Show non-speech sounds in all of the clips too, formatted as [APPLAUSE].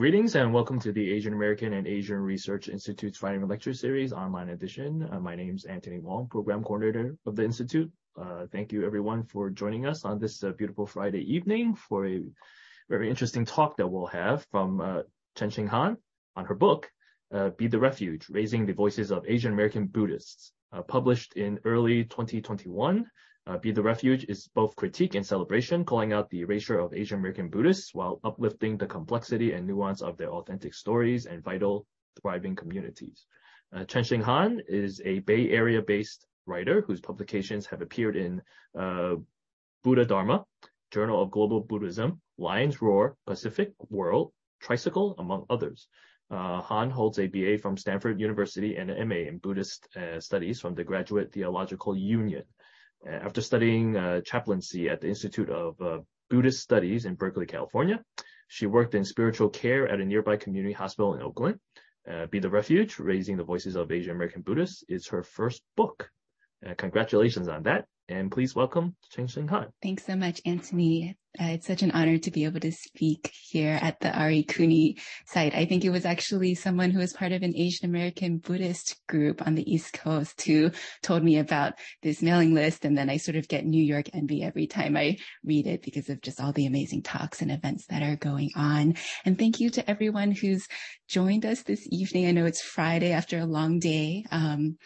greetings and welcome to the Asian American and Asian Research Institute's Writing Lecture Series online edition. Uh, my name is Anthony Wong, Program Coordinator of the Institute. Uh, thank you everyone for joining us on this uh, beautiful Friday evening for a very interesting talk that we'll have from uh, Chen Han on her book, uh, Be the Refuge, Raising the Voices of Asian American Buddhists, uh, published in early 2021 uh, Be the Refuge is both critique and celebration, calling out the erasure of Asian American Buddhists while uplifting the complexity and nuance of their authentic stories and vital, thriving communities. Uh, Chenxing Han is a Bay Area based writer whose publications have appeared in uh, Buddhadharma, Journal of Global Buddhism, Lions Roar, Pacific World, Tricycle, among others. Uh, Han holds a BA from Stanford University and an MA in Buddhist uh, Studies from the Graduate Theological Union. Uh, after studying uh, chaplaincy at the Institute of uh, Buddhist Studies in Berkeley, California, she worked in spiritual care at a nearby community hospital in Oakland. Uh, Be the Refuge, Raising the Voices of Asian American Buddhists is her first book. Uh, congratulations on that. And please welcome Chenxing Han. Thanks so much, Anthony. Uh, it's such an honor to be able to speak here at the AAARI CUNY site. I think it was actually someone who was part of an Asian American Buddhist group on the East Coast who told me about this mailing list. And then I sort of get New York envy every time I read it because of just all the amazing talks and events that are going on. And thank you to everyone who's joined us this evening. I know it's Friday after a long day. Um,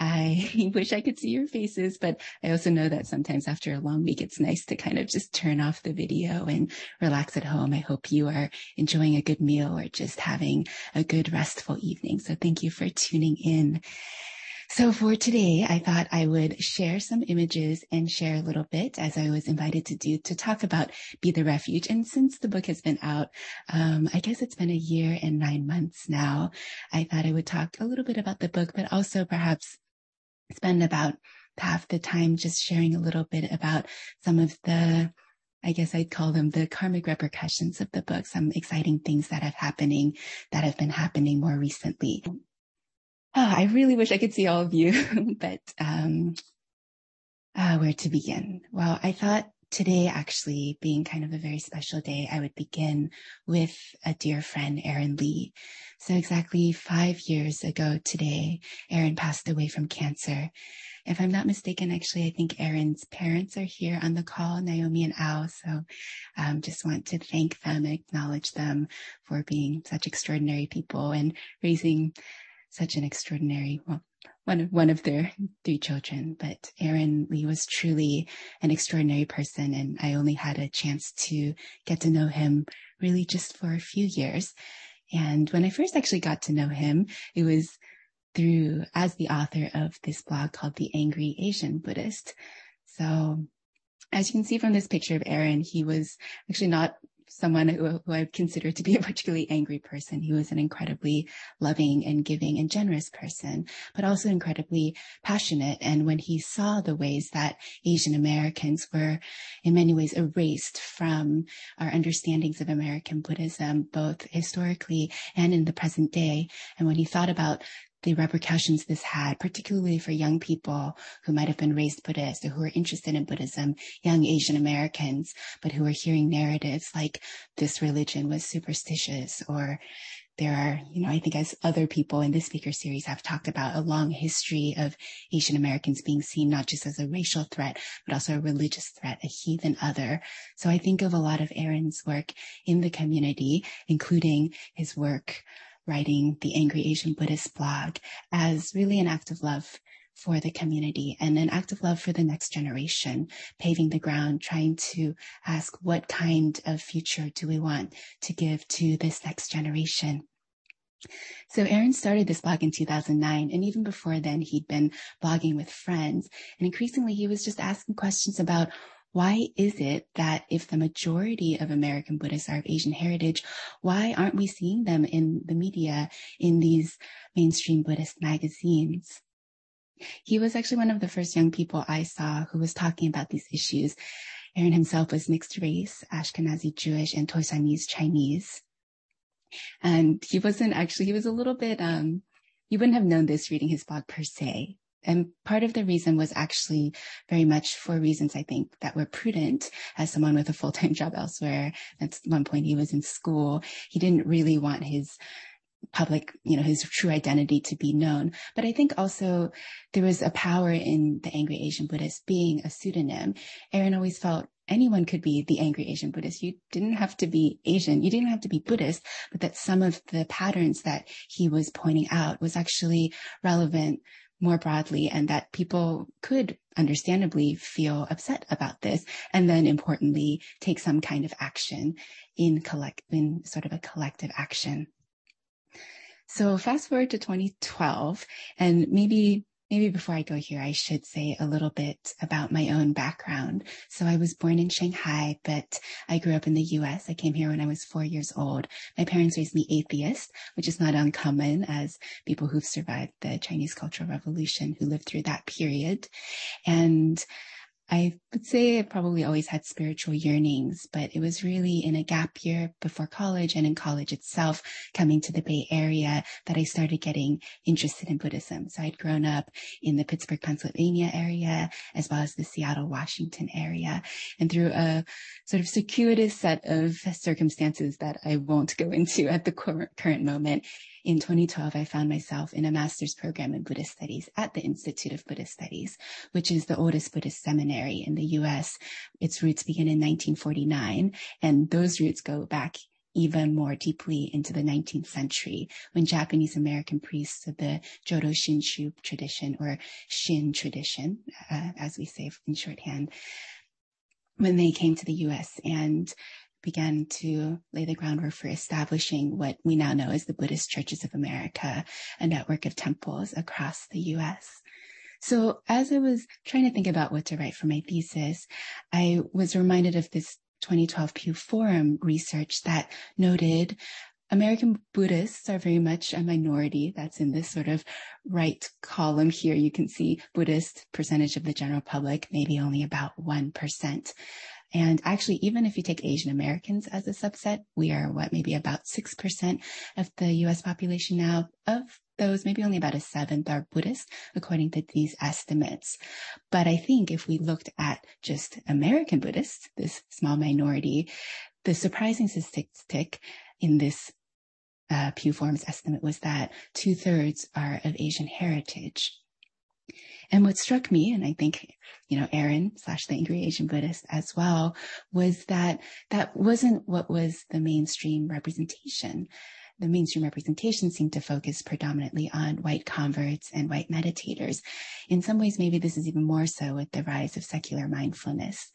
I [LAUGHS] wish I could see your faces, but I also know that sometimes after a long week, it's nice to kind of just turn off the video and relax at home. I hope you are enjoying a good meal or just having a good restful evening. So thank you for tuning in. So for today, I thought I would share some images and share a little bit as I was invited to do to talk about Be the Refuge. And since the book has been out, um, I guess it's been a year and nine months now, I thought I would talk a little bit about the book, but also perhaps spend about half the time just sharing a little bit about some of the I guess I'd call them the karmic repercussions of the book, some exciting things that have happening that have been happening more recently. Oh, I really wish I could see all of you, [LAUGHS] but um, uh, where to begin? Well, I thought today actually being kind of a very special day, I would begin with a dear friend, Aaron Lee. So exactly five years ago today, Aaron passed away from cancer. If I'm not mistaken, actually, I think Aaron's parents are here on the call, Naomi and Al. So um, just want to thank them, acknowledge them for being such extraordinary people and raising such an extraordinary, well, one of one of their three children. But Aaron Lee was truly an extraordinary person, and I only had a chance to get to know him really just for a few years. And when I first actually got to know him, it was through as the author of this blog called The Angry Asian Buddhist. So as you can see from this picture of Aaron, he was actually not someone who, who I consider to be a particularly angry person. He was an incredibly loving and giving and generous person, but also incredibly passionate. And when he saw the ways that Asian Americans were in many ways erased from our understandings of American Buddhism, both historically and in the present day, and when he thought about the repercussions this had, particularly for young people who might have been raised Buddhist or who are interested in Buddhism, young Asian Americans, but who are hearing narratives like this religion was superstitious or there are, you know, I think as other people in this speaker series have talked about a long history of Asian Americans being seen not just as a racial threat, but also a religious threat, a heathen other. So I think of a lot of Aaron's work in the community, including his work writing the Angry Asian Buddhist blog as really an act of love for the community and an act of love for the next generation, paving the ground, trying to ask what kind of future do we want to give to this next generation. So Aaron started this blog in 2009, and even before then, he'd been blogging with friends. And increasingly, he was just asking questions about why is it that if the majority of American Buddhists are of Asian heritage, why aren't we seeing them in the media, in these mainstream Buddhist magazines? He was actually one of the first young people I saw who was talking about these issues. Aaron himself was mixed race, Ashkenazi Jewish and Toisanese Chinese. And he wasn't actually, he was a little bit, um, you wouldn't have known this reading his blog per se, and part of the reason was actually very much for reasons I think that were prudent as someone with a full-time [LAUGHS] job elsewhere. At one point he was in school. He didn't really want his public, you know, his true identity to be known. But I think also there was a power in the angry Asian Buddhist being a pseudonym. Aaron always felt anyone could be the angry Asian Buddhist. You didn't have to be Asian. You didn't have to be Buddhist, but that some of the patterns that he was pointing out was actually relevant more broadly and that people could understandably feel upset about this and then importantly take some kind of action in collect in sort of a collective action. So fast forward to 2012 and maybe Maybe before I go here, I should say a little bit about my own background. So I was born in Shanghai, but I grew up in the US. I came here when I was four years old. My parents raised me atheist, which is not uncommon as people who've survived the Chinese Cultural Revolution who lived through that period. And I would say I probably always had spiritual yearnings, but it was really in a gap year before college and in college itself, coming to the Bay Area, that I started getting interested in Buddhism. So I'd grown up in the Pittsburgh, Pennsylvania area, as well as the Seattle, Washington area. And through a sort of circuitous set of circumstances that I won't go into at the current moment, in 2012, I found myself in a master's program in Buddhist studies at the Institute of Buddhist Studies, which is the oldest Buddhist seminary in the US. Its roots begin in 1949, and those roots go back even more deeply into the 19th century when Japanese American priests of the Jodo Shinshu tradition or Shin tradition, uh, as we say in shorthand, when they came to the US and began to lay the groundwork for establishing what we now know as the Buddhist Churches of America, a network of temples across the US. So as I was trying to think about what to write for my thesis, I was reminded of this 2012 Pew Forum research that noted American Buddhists are very much a minority. That's in this sort of right column here. You can see Buddhist percentage of the general public, maybe only about 1%. And actually, even if you take Asian Americans as a subset, we are what, maybe about 6% of the US population now. Of those, maybe only about a seventh are Buddhist, according to these estimates. But I think if we looked at just American Buddhists, this small minority, the surprising statistic in this uh, Pew Forum's estimate was that two thirds are of Asian heritage. And what struck me, and I think, you know, Aaron slash the angry Asian Buddhist as well, was that that wasn't what was the mainstream representation. The mainstream representation seemed to focus predominantly on white converts and white meditators. In some ways, maybe this is even more so with the rise of secular mindfulness.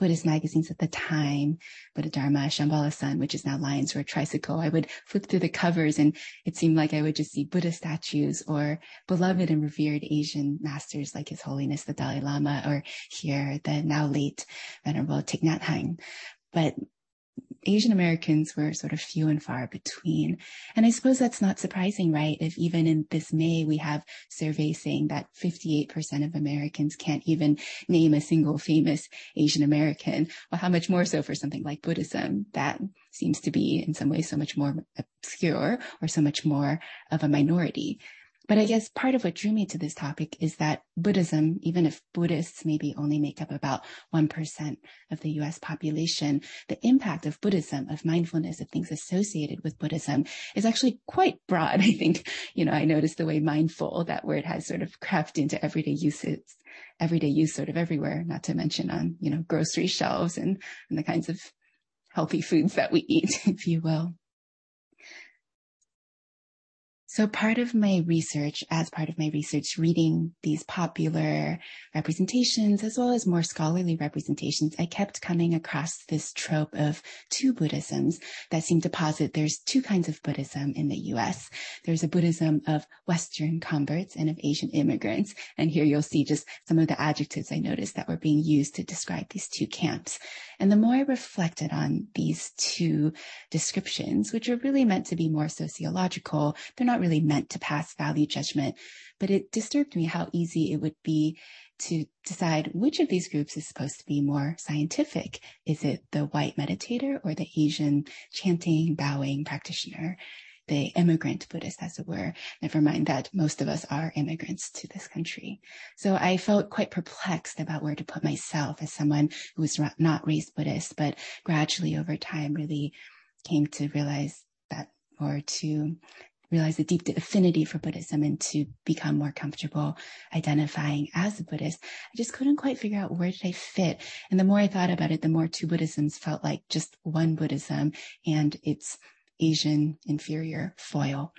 Buddhist magazines at the time, Buddhadharma, Shambhala Sun, which is now Lions Roar Tricycle. I would flip through the covers and it seemed like I would just see Buddha statues or beloved and revered Asian masters like His Holiness the Dalai Lama or here the now late Venerable Thich Nhat Hanh. But Asian Americans were sort of few and far between. And I suppose that's not surprising, right? If even in this May, we have surveys saying that 58% of Americans can't even name a single famous Asian American. Well, how much more so for something like Buddhism that seems to be in some ways so much more obscure or so much more of a minority. But I guess part of what drew me to this topic is that Buddhism, even if Buddhists maybe only make up about 1% of the US population, the impact of Buddhism, of mindfulness, of things associated with Buddhism is actually quite broad. [LAUGHS] I think, you know, I noticed the way mindful, that word has sort of crept into everyday uses everyday use sort of everywhere, not to mention on, you know, grocery shelves and, and the kinds of healthy foods that we eat, [LAUGHS] if you will. So part of my research, as part of my research, reading these popular representations as well as more scholarly representations, I kept coming across this trope of two Buddhisms that seem to posit there's two kinds of Buddhism in the US. There's a Buddhism of Western converts and of Asian immigrants. And here you'll see just some of the adjectives I noticed that were being used to describe these two camps. And the more I reflected on these two descriptions, which are really meant to be more sociological, they're not really meant to pass value judgment, but it disturbed me how easy it would be to decide which of these groups is supposed to be more scientific. Is it the white meditator or the Asian chanting, bowing practitioner? the immigrant Buddhist, as it were. Never mind that most of us are immigrants to this country. So I felt quite perplexed about where to put myself as someone who was not raised Buddhist, but gradually over time really came to realize that or to realize a deep affinity for Buddhism and to become more comfortable identifying as a Buddhist, I just couldn't quite figure out where did I fit. And the more I thought about it, the more two Buddhisms felt like just one Buddhism and its Asian inferior foil.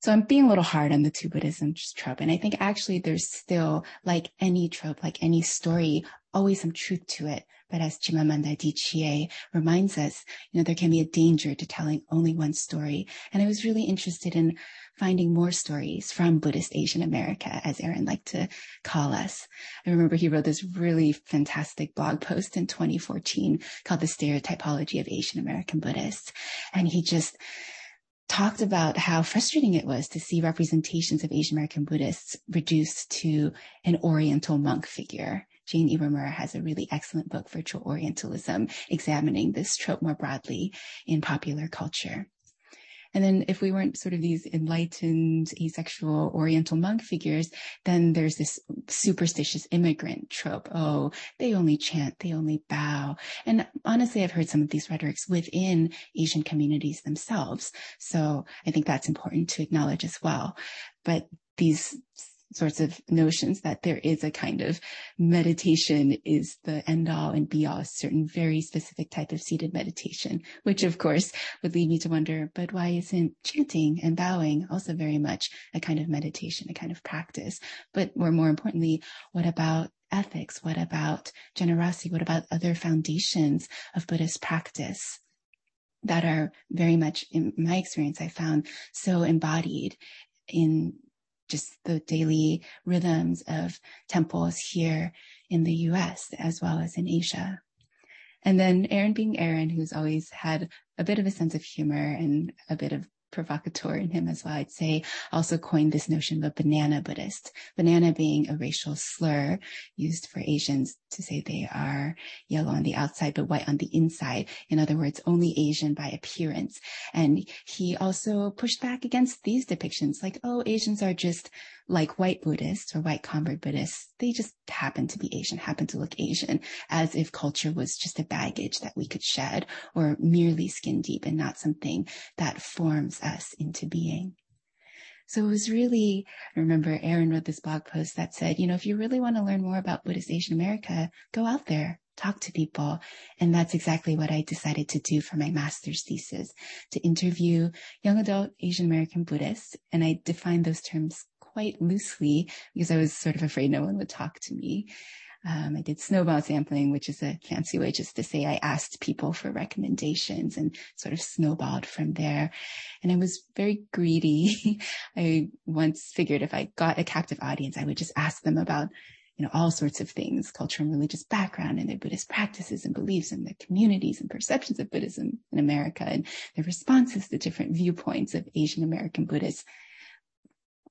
So I'm being a little hard on the two Buddhism trope. And I think actually there's still, like any trope, like any story, always some truth to it. But as Chimamanda Adichie reminds us, you know, there can be a danger to telling only one story. And I was really interested in finding more stories from Buddhist Asian America, as Aaron liked to call us. I remember he wrote this really fantastic blog post in 2014 called The Stereotypology of Asian American Buddhists. And he just talked about how frustrating it was to see representations of Asian American Buddhists reduced to an Oriental monk figure. Jane Iwamura has a really excellent book, Virtual Orientalism, examining this trope more broadly in popular culture. And then if we weren't sort of these enlightened asexual oriental monk figures, then there's this superstitious immigrant trope. Oh, they only chant, they only bow. And honestly, I've heard some of these rhetorics within Asian communities themselves. So I think that's important to acknowledge as well. But these sorts of notions that there is a kind of meditation is the end all and be all, a certain very specific type of seated meditation, which of course would lead me to wonder, but why isn't chanting and bowing also very much a kind of meditation, a kind of practice? But or more importantly, what about ethics? What about generosity? What about other foundations of Buddhist practice? that are very much in my experience i found so embodied in just the daily rhythms of temples here in the US as well as in Asia. And then Aaron being Aaron, who's always had a bit of a sense of humor and a bit of provocateur in him as well. I'd say also coined this notion of a banana Buddhist, banana being a racial slur used for Asians to say they are yellow on the outside, but white on the inside. In other words, only Asian by appearance. And he also pushed back against these depictions like, oh, Asians are just like white Buddhists or white convert Buddhists, they just happen to be Asian, happen to look Asian, as if culture was just a baggage that we could shed or merely skin deep and not something that forms us into being. So it was really, I remember Aaron wrote this blog post that said, you know, if you really want to learn more about Buddhist Asian America, go out there, talk to people. And that's exactly what I decided to do for my master's thesis, to interview young adult Asian American Buddhists. And I defined those terms quite loosely because I was sort of afraid no one would talk to me. Um, I did snowball sampling, which is a fancy way just to say I asked people for recommendations and sort of snowballed from there. And I was very greedy. [LAUGHS] I once figured if I got a captive audience, I would just ask them about you know, all sorts of things, cultural and religious background and their Buddhist practices and beliefs and their communities and perceptions of Buddhism in America and their responses to different viewpoints of Asian American Buddhists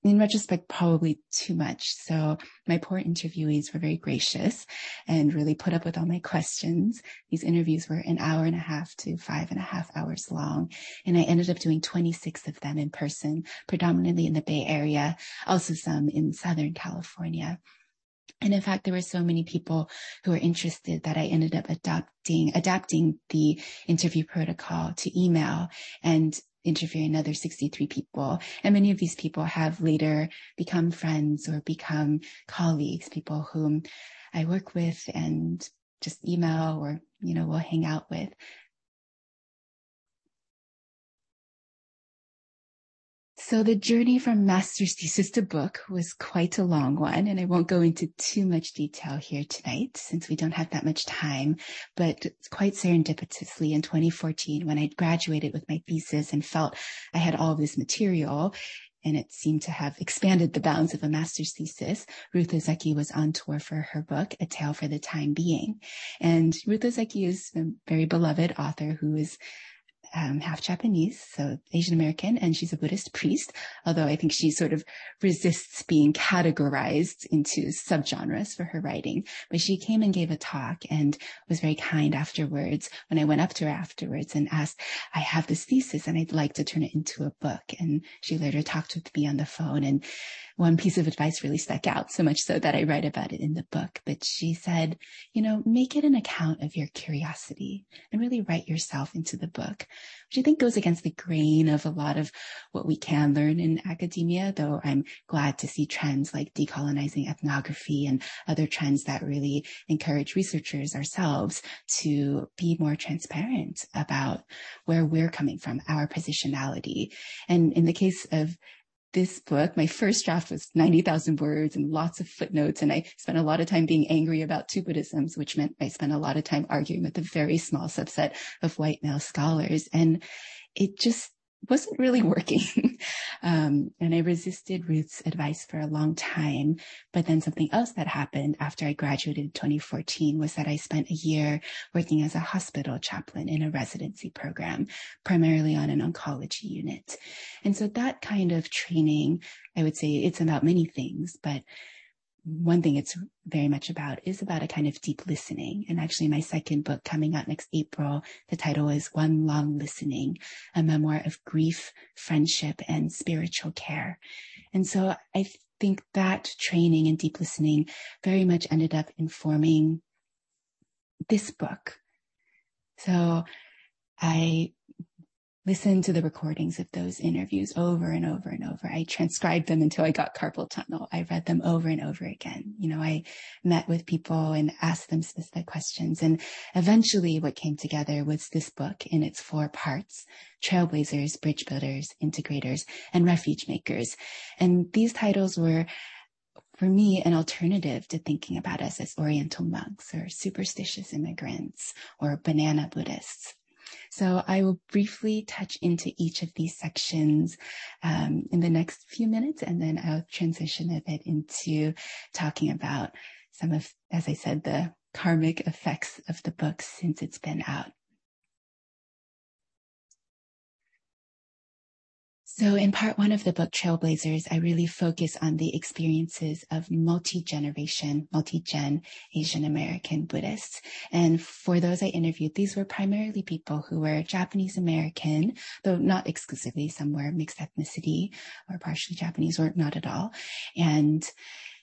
in retrospect, probably too much. So my poor interviewees were very gracious and really put up with all my questions. These interviews were an hour and a half to five and a half hours long. And I ended up doing 26 of them in person, predominantly in the Bay Area, also some in Southern California. And in fact, there were so many people who were interested that I ended up adopting, adapting the interview protocol to email and interviewing another 63 people. And many of these people have later become friends or become colleagues, people whom I work with and just email or, you know, we'll hang out with. So the journey from master's thesis to book was quite a long one, and I won't go into too much detail here tonight since we don't have that much time, but quite serendipitously in 2014 when I graduated with my thesis and felt I had all this material and it seemed to have expanded the bounds of a master's thesis. Ruth Ozeki was on tour for her book, A Tale for the Time Being. And Ruth Ozeki is a very beloved author who is um, half Japanese, so Asian American, and she's a Buddhist priest, although I think she sort of resists being categorized into subgenres for her writing. But she came and gave a talk and was very kind afterwards when I went up to her afterwards and asked, I have this thesis and I'd like to turn it into a book. And she later talked with me on the phone and one piece of advice really stuck out so much so that I write about it in the book. But she said, you know, make it an account of your curiosity and really write yourself into the book, which I think goes against the grain of a lot of what we can learn in academia, though I'm glad to see trends like decolonizing ethnography and other trends that really encourage researchers ourselves to be more transparent about where we're coming from, our positionality. And in the case of this book, my first draft was 90,000 words and lots of footnotes. And I spent a lot of time being angry about two Buddhisms, which meant I spent a lot of time arguing with a very small subset of white male scholars. And it just wasn't really working. [LAUGHS] um, and I resisted Ruth's advice for a long time. But then something else that happened after I graduated in 2014 was that I spent a year working as a hospital chaplain in a residency program, primarily on an oncology unit. And so that kind of training, I would say it's about many things, but one thing it's very much about is about a kind of deep listening. And actually my second book coming out next April, the title is One Long Listening, a memoir of grief, friendship, and spiritual care. And so I think that training in deep listening very much ended up informing this book. So I listened to the recordings of those interviews over and over and over. I transcribed them until I got carpal tunnel. I read them over and over again. You know, I met with people and asked them specific questions. And eventually what came together was this book in its four parts, Trailblazers, Bridge Builders, Integrators, and Refuge Makers. And these titles were for me, an alternative to thinking about us as Oriental monks or superstitious immigrants or banana Buddhists. So I will briefly touch into each of these sections um, in the next few minutes, and then I'll transition a bit into talking about some of, as I said, the karmic effects of the book since it's been out. So in part one of the book Trailblazers, I really focus on the experiences of multi-generation, multi-gen Asian American Buddhists. And for those I interviewed, these were primarily people who were Japanese American, though not exclusively, some were mixed ethnicity or partially Japanese or not at all. And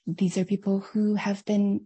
these are people who have been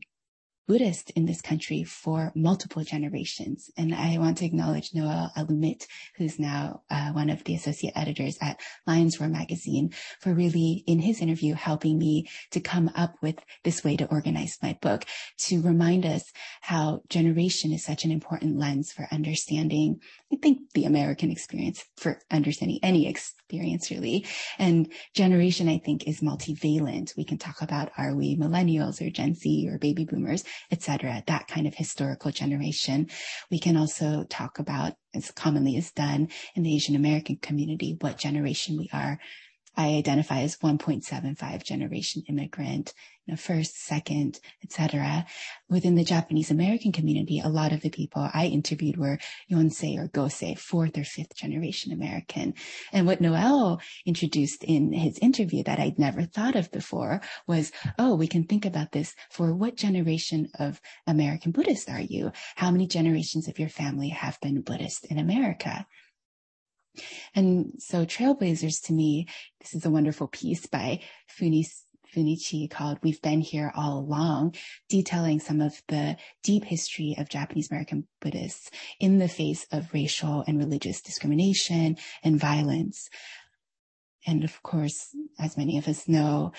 Buddhist in this country for multiple generations. And I want to acknowledge Noel Alumit, who's now uh, one of the associate editors at Lions Roar magazine, for really, in his interview, helping me to come up with this way to organize my book, to remind us how generation is such an important lens for understanding, I think, the American experience, for understanding any experience, really. And generation, I think, is multivalent. We can talk about, are we millennials or Gen Z or baby boomers? Etc. That kind of historical generation. We can also talk about, as commonly is done in the Asian American community, what generation we are. I identify as 1.75 generation immigrant you know, first, second, etc. Within the Japanese American community, a lot of the people I interviewed were Yonsei or Gosei, fourth or fifth generation American. And what Noel introduced in his interview that I'd never thought of before was, oh, we can think about this for what generation of American Buddhists are you? How many generations of your family have been Buddhist in America? And so Trailblazers to me, this is a wonderful piece by Funi Funichi called We've Been Here All Along, detailing some of the deep history of Japanese American Buddhists in the face of racial and religious discrimination and violence. And of course, as many of us know,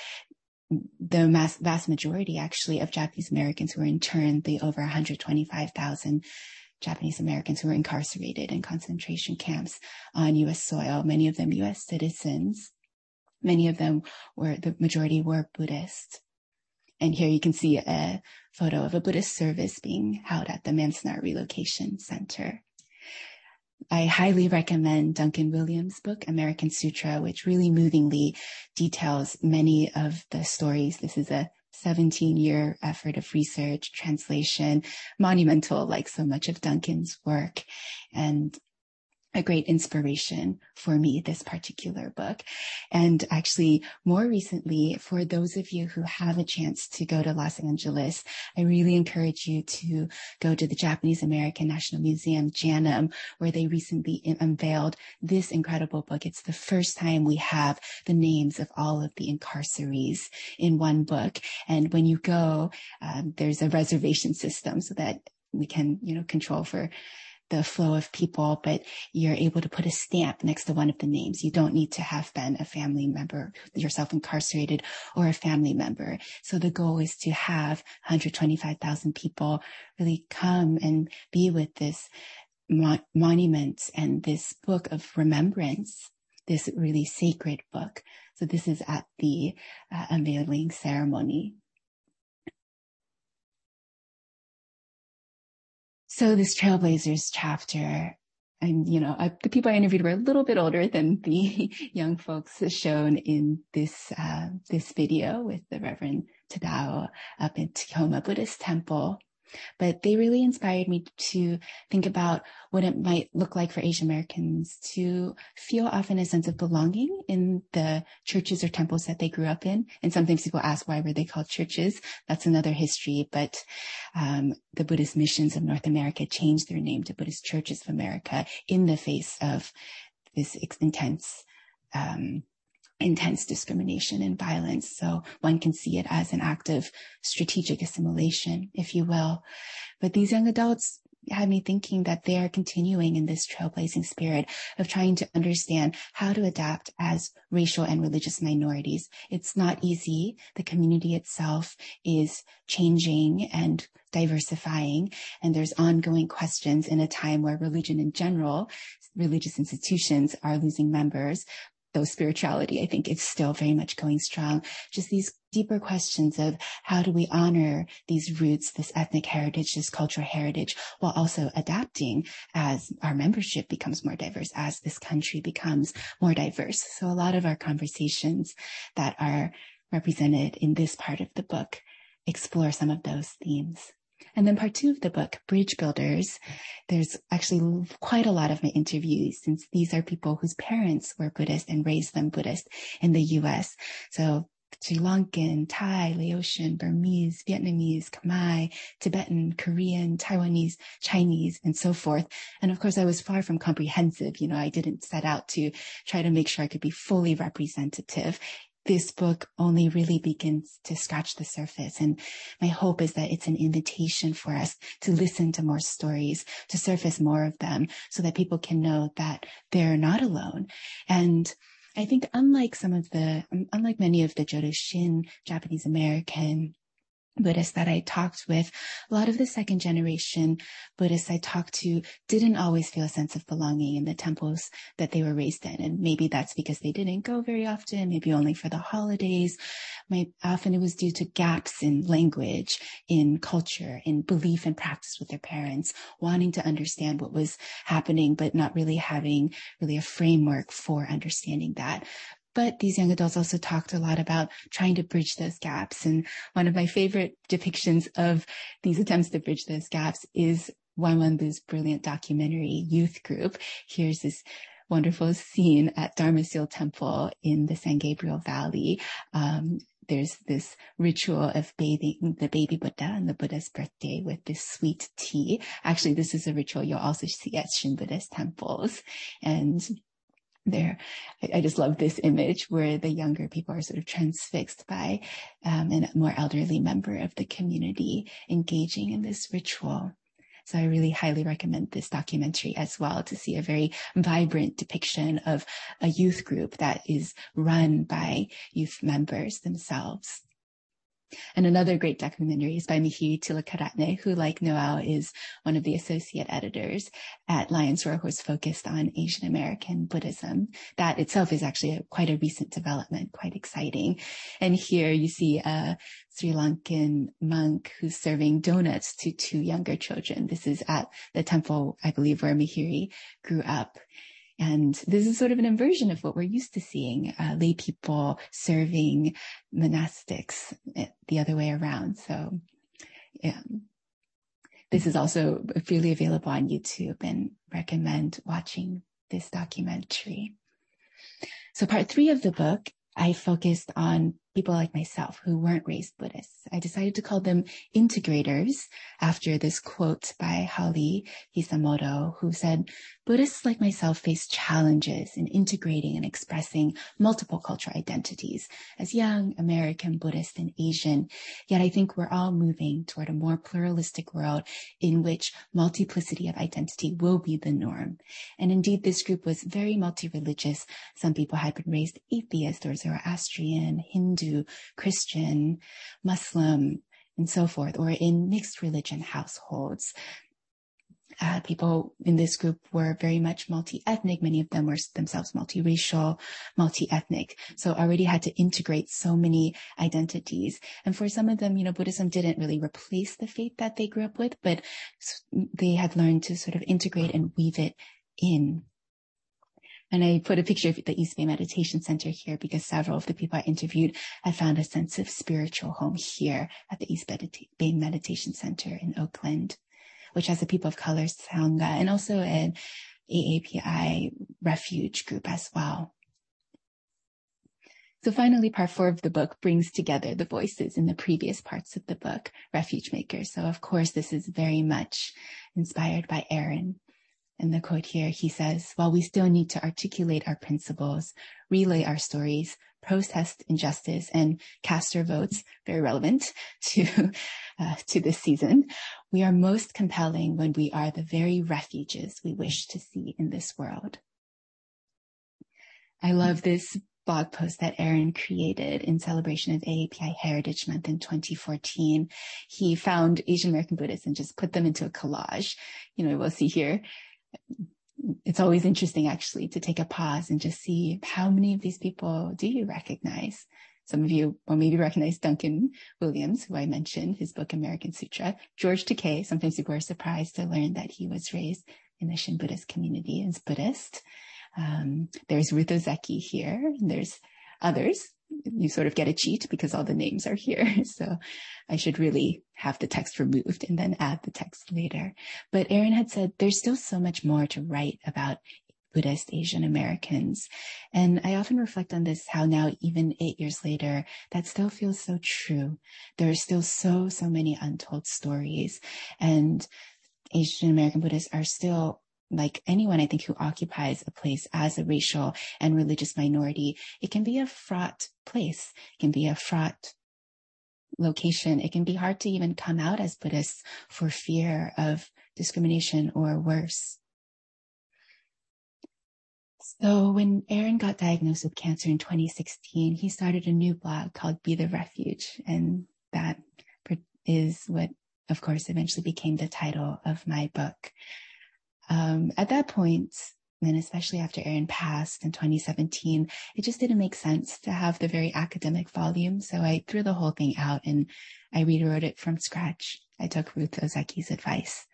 the mass, vast majority actually of Japanese Americans were interned, the over 125,000 Japanese Americans who were incarcerated in concentration camps on U.S. soil, many of them U.S. citizens. Many of them were, the majority were Buddhist. And here you can see a photo of a Buddhist service being held at the Manzanar Relocation Center. I highly recommend Duncan Williams' book, American Sutra, which really movingly details many of the stories. This is a 17 year effort of research, translation, monumental, like so much of Duncan's work. And a great inspiration for me, this particular book. And actually, more recently, for those of you who have a chance to go to Los Angeles, I really encourage you to go to the Japanese American National Museum, JANM, where they recently unveiled this incredible book. It's the first time we have the names of all of the incarcerees in one book. And when you go, um, there's a reservation system so that we can, you know, control for the flow of people, but you're able to put a stamp next to one of the names. You don't need to have been a family member, yourself incarcerated or a family member. So the goal is to have 125,000 people really come and be with this mo- monument and this book of remembrance, this really sacred book. So this is at the uh, unveiling ceremony. So this Trailblazers chapter, and you know, I, the people I interviewed were a little bit older than the [LAUGHS] young folks shown in this uh, this video with the Reverend Tadao up at Tacoma Buddhist Temple. But they really inspired me to think about what it might look like for Asian Americans to feel often a sense of belonging in the churches or temples that they grew up in. And sometimes people ask why were they called churches? That's another history. But um, the Buddhist missions of North America changed their name to Buddhist Churches of America in the face of this intense um, intense discrimination and violence. So one can see it as an act of strategic assimilation, if you will. But these young adults had me thinking that they are continuing in this trailblazing spirit of trying to understand how to adapt as racial and religious minorities. It's not easy. The community itself is changing and diversifying, and there's ongoing questions in a time where religion in general, religious institutions are losing members, though spirituality, I think, is still very much going strong. Just these deeper questions of how do we honor these roots, this ethnic heritage, this cultural heritage, while also adapting as our membership becomes more diverse, as this country becomes more diverse. So a lot of our conversations that are represented in this part of the book explore some of those themes. And then part two of the book, Bridge Builders, there's actually quite a lot of my interviews since these are people whose parents were Buddhist and raised them Buddhist in the US. So Sri Lankan, Thai, Laotian, Burmese, Vietnamese, Khmer, Tibetan, Korean, Taiwanese, Chinese, and so forth. And of course, I was far from comprehensive. You know, I didn't set out to try to make sure I could be fully representative this book only really begins to scratch the surface. And my hope is that it's an invitation for us to listen to more stories, to surface more of them so that people can know that they're not alone. And I think unlike some of the, unlike many of the Jodo Shin Japanese American Buddhists that I talked with, a lot of the second generation Buddhists I talked to didn't always feel a sense of belonging in the temples that they were raised in. And maybe that's because they didn't go very often, maybe only for the holidays. My, often it was due to gaps in language, in culture, in belief and practice with their parents, wanting to understand what was happening, but not really having really a framework for understanding that. But these young adults also talked a lot about trying to bridge those gaps. And one of my favorite depictions of these attempts to bridge those gaps is Wan Wenbu's brilliant documentary Youth Group. Here's this wonderful scene at Dharma Seal Temple in the San Gabriel Valley. Um, there's this ritual of bathing the baby Buddha on the Buddha's birthday with this sweet tea. Actually, this is a ritual you'll also see at Shin Buddhist temples. And there. I, I, just love this image where the younger people are sort of transfixed by um, a more elderly member of the community engaging in this ritual. So I really highly recommend this documentary as well to see a very vibrant depiction of a youth group that is run by youth members themselves. And another great documentary is by Mihiri Tilakaratne, who, like Noel, is one of the associate editors at Lions Roar, who's focused on Asian American Buddhism. That itself is actually a, quite a recent development, quite exciting. And here you see a Sri Lankan monk who's serving donuts to two younger children. This is at the temple, I believe, where Mihiri grew up. And this is sort of an inversion of what we're used to seeing, uh, lay people serving monastics eh, the other way around. So, yeah. This is also freely available on YouTube and recommend watching this documentary. So part three of the book I focused on people like myself who weren't raised Buddhists. I decided to call them integrators after this quote by Haruhi Hisamoto, who said, Buddhists like myself face challenges in integrating and expressing multiple cultural identities as young American, Buddhist, and Asian. Yet I think we're all moving toward a more pluralistic world in which multiplicity of identity will be the norm. And indeed, this group was very multi-religious. Some people had been raised atheist or Zoroastrian, Hindu, Christian, Muslim, and so forth, or in mixed religion households uh, people in this group were very much multi-ethnic. Many of them were themselves multiracial, multi-ethnic. So already had to integrate so many identities. And for some of them, you know, Buddhism didn't really replace the faith that they grew up with, but they had learned to sort of integrate and weave it in. And I put a picture of the East Bay Meditation Center here because several of the people I interviewed had found a sense of spiritual home here at the East Bay Meditation Center in Oakland which has a people of color Sangha and also an AAPI refuge group as well. So finally, part four of the book brings together the voices in the previous parts of the book, Refuge Makers. So of course, this is very much inspired by Aaron. In the quote here, he says, while we still need to articulate our principles, relay our stories, protest injustice and cast our votes, very relevant [LAUGHS] to, uh, to this season. We are most compelling when we are the very refuges we wish to see in this world. I love this blog post that Aaron created in celebration of AAPI Heritage Month in 2014. He found Asian American Buddhists and just put them into a collage. You know, we'll see here it's always interesting actually to take a pause and just see how many of these people do you recognize? Some of you will maybe recognize Duncan Williams, who I mentioned, his book American Sutra. George Takei, sometimes people are surprised to learn that he was raised in the Shin Buddhist community as Buddhist. Um, there's Ruth Ozeki here, and there's others you sort of get a cheat because all the names are here. [LAUGHS] So I should really have the text removed and then add the text later. But Aaron had said there's still so much more to write about Buddhist Asian Americans. And I often reflect on this, how now, even eight years later, that still feels so true. There are still so, so many untold stories and Asian American Buddhists are still like anyone, I think, who occupies a place as a racial and religious minority, it can be a fraught place. It can be a fraught location. It can be hard to even come out as Buddhists for fear of discrimination or worse. So when Aaron got diagnosed with cancer in 2016, he started a new blog called Be the Refuge. And that is what, of course, eventually became the title of my book um, at that point, and especially after Aaron passed in 2017, it just didn't make sense to have the very academic volume. So I threw the whole thing out and I rewrote it from scratch. I took Ruth Ozeki's advice.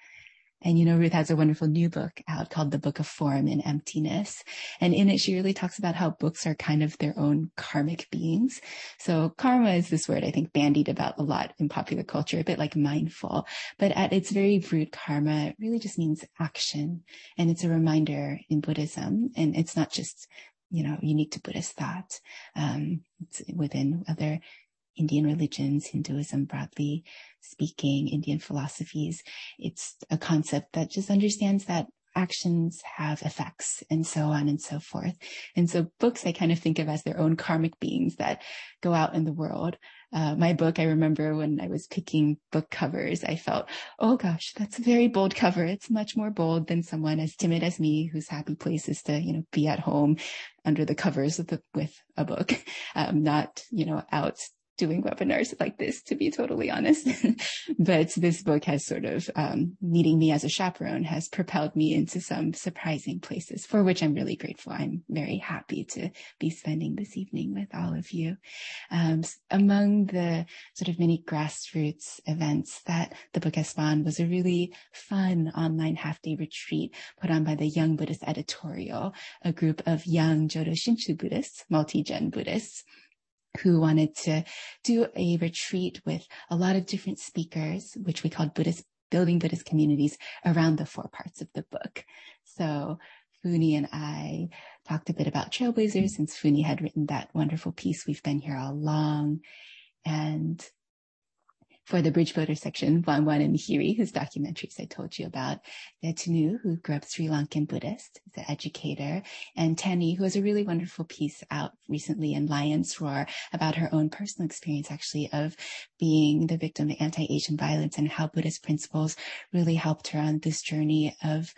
And you know, Ruth has a wonderful new book out called The Book of Form and Emptiness. And in it, she really talks about how books are kind of their own karmic beings. So karma is this word I think bandied about a lot in popular culture, a bit like mindful, but at its very root, karma really just means action. And it's a reminder in Buddhism. And it's not just, you know, unique to Buddhist thought. Um, within other Indian religions, Hinduism broadly speaking, Indian philosophies. It's a concept that just understands that actions have effects and so on and so forth. And so books I kind of think of as their own karmic beings that go out in the world. Uh, my book, I remember when I was picking book covers, I felt, oh gosh, that's a very bold cover. It's much more bold than someone as timid as me whose happy place is to, you know, be at home under the covers the, with a book, [LAUGHS] um, not, you know, out doing webinars like this, to be totally honest. [LAUGHS] but this book has sort of um, needing me as a chaperone has propelled me into some surprising places, for which I'm really grateful. I'm very happy to be spending this evening with all of you. Um, among the sort of many grassroots events that the book has spawned was a really fun online half-day retreat put on by the Young Buddhist Editorial, a group of young Jodo Shinshu Buddhists, multi-gen Buddhists who wanted to do a retreat with a lot of different speakers, which we called Buddhist building Buddhist communities around the four parts of the book. So Funi and I talked a bit about trailblazers since Funi had written that wonderful piece, We've Been Here All Along. And for the Bridge Builder section, Wan Wan and Mihiri, whose documentaries I told you about, Tanu, who grew up Sri Lankan Buddhist, is an educator, and Tani, who has a really wonderful piece out recently in Lion's Roar about her own personal experience actually of being the victim of anti-Asian violence and how Buddhist principles really helped her on this journey of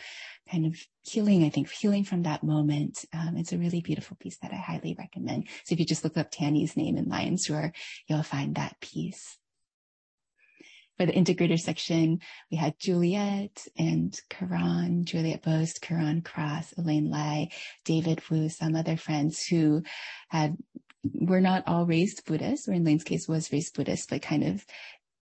kind of healing, I think, healing from that moment. Um, it's a really beautiful piece that I highly recommend. So if you just look up Tani's name in Lion's Roar, you'll find that piece. For the integrator section, we had Juliet and Karan, Juliet Boast, Karan Cross, Elaine Lai, David Wu, some other friends who had, were not all raised Buddhists, or in Lane's case was raised Buddhist, but kind of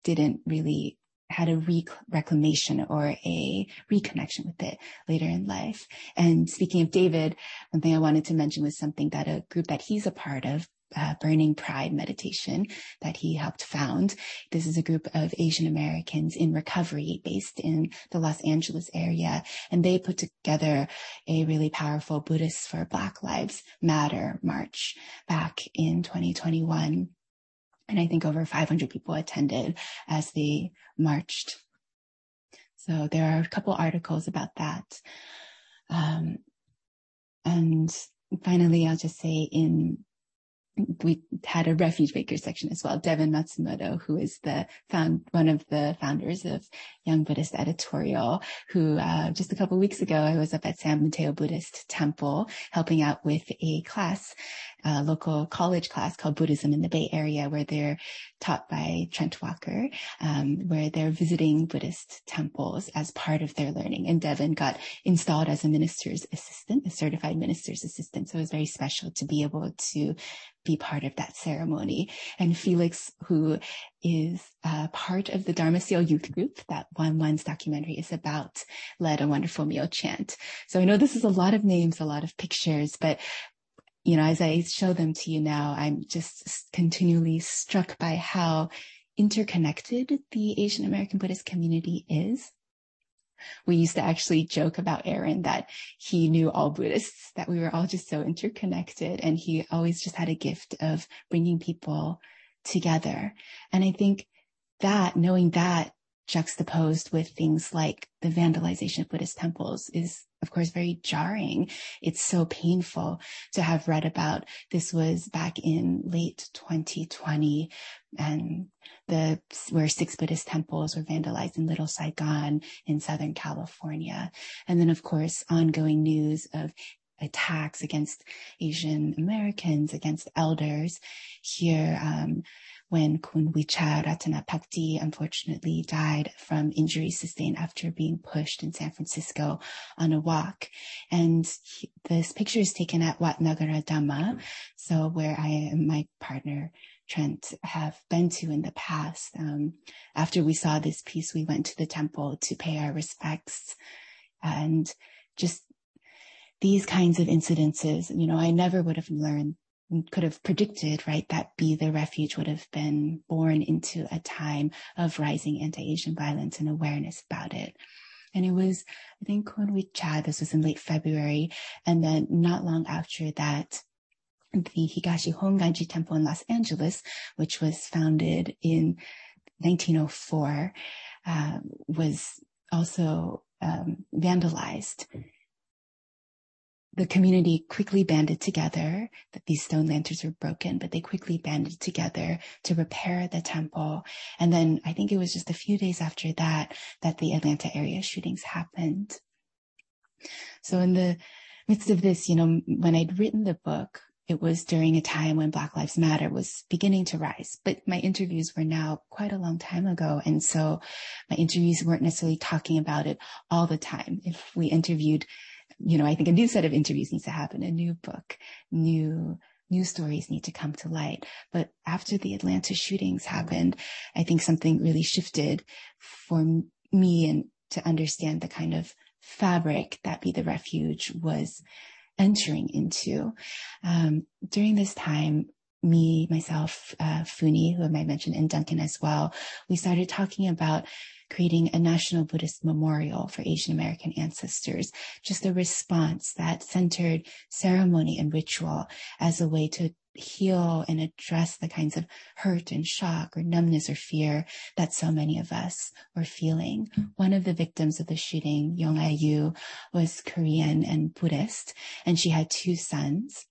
didn't really had a re- reclamation or a reconnection with it later in life. And speaking of David, one thing I wanted to mention was something that a group that he's a part of, uh, Burning Pride meditation that he helped found. This is a group of Asian Americans in recovery based in the Los Angeles area. And they put together a really powerful Buddhists for Black Lives Matter march back in 2021. And I think over 500 people attended as they marched. So there are a couple articles about that. Um, and finally, I'll just say in we had a refuge maker section as well. Devin Matsumoto, who is the found one of the founders of Young Buddhist Editorial, who uh, just a couple weeks ago I was up at San Mateo Buddhist Temple helping out with a class, a local college class called Buddhism in the Bay Area, where they're taught by Trent Walker, um, where they're visiting Buddhist temples as part of their learning. And Devin got installed as a minister's assistant, a certified minister's assistant. So it was very special to be able to be part of that ceremony. And Felix, who is uh, part of the Dharma Seal youth group that One One's documentary is about, led a wonderful meal chant. So I know this is a lot of names, a lot of pictures, but you know, as I show them to you now, I'm just continually struck by how interconnected the Asian American Buddhist community is. We used to actually joke about Aaron that he knew all Buddhists, that we were all just so interconnected. And he always just had a gift of bringing people together. And I think that knowing that juxtaposed with things like the vandalization of Buddhist temples is of course, very jarring. It's so painful to have read about. This was back in late 2020 and the, where six Buddhist temples were vandalized in Little Saigon in Southern California. And then, of course, ongoing news of attacks against Asian Americans, against elders here, um, when Kun Vicha Ratanapakdee unfortunately died from injuries sustained after being pushed in San Francisco on a walk. And he, this picture is taken at Wat Nagara Dhamma, so where I and my partner Trent have been to in the past. Um, after we saw this piece, we went to the temple to pay our respects and just these kinds of incidences, you know, I never would have learned could have predicted, right, that Be the Refuge would have been born into a time of rising anti-Asian violence and awareness about it. And it was, I think when we chat, this was in late February. And then not long after that, the Higashi Honganji Temple in Los Angeles, which was founded in 1904, uh, was also um, vandalized the community quickly banded together that these stone lanterns were broken, but they quickly banded together to repair the temple. And then I think it was just a few days after that, that the Atlanta area shootings happened. So in the midst of this, you know, when I'd written the book, it was during a time when Black Lives Matter was beginning to rise, but my interviews were now quite a long time ago. And so my interviews weren't necessarily talking about it all the time. If we interviewed you know, I think a new set of interviews needs to happen, a new book, new new stories need to come to light. But after the Atlanta shootings happened, I think something really shifted for me and to understand the kind of fabric that Be the Refuge was entering into. Um, during this time, me, myself, uh, Funie, who I mentioned, and Duncan as well, we started talking about creating a national Buddhist memorial for Asian American ancestors, just a response that centered ceremony and ritual as a way to heal and address the kinds of hurt and shock or numbness or fear that so many of us were feeling. One of the victims of the shooting, Yong Yu, was Korean and Buddhist, and she had two sons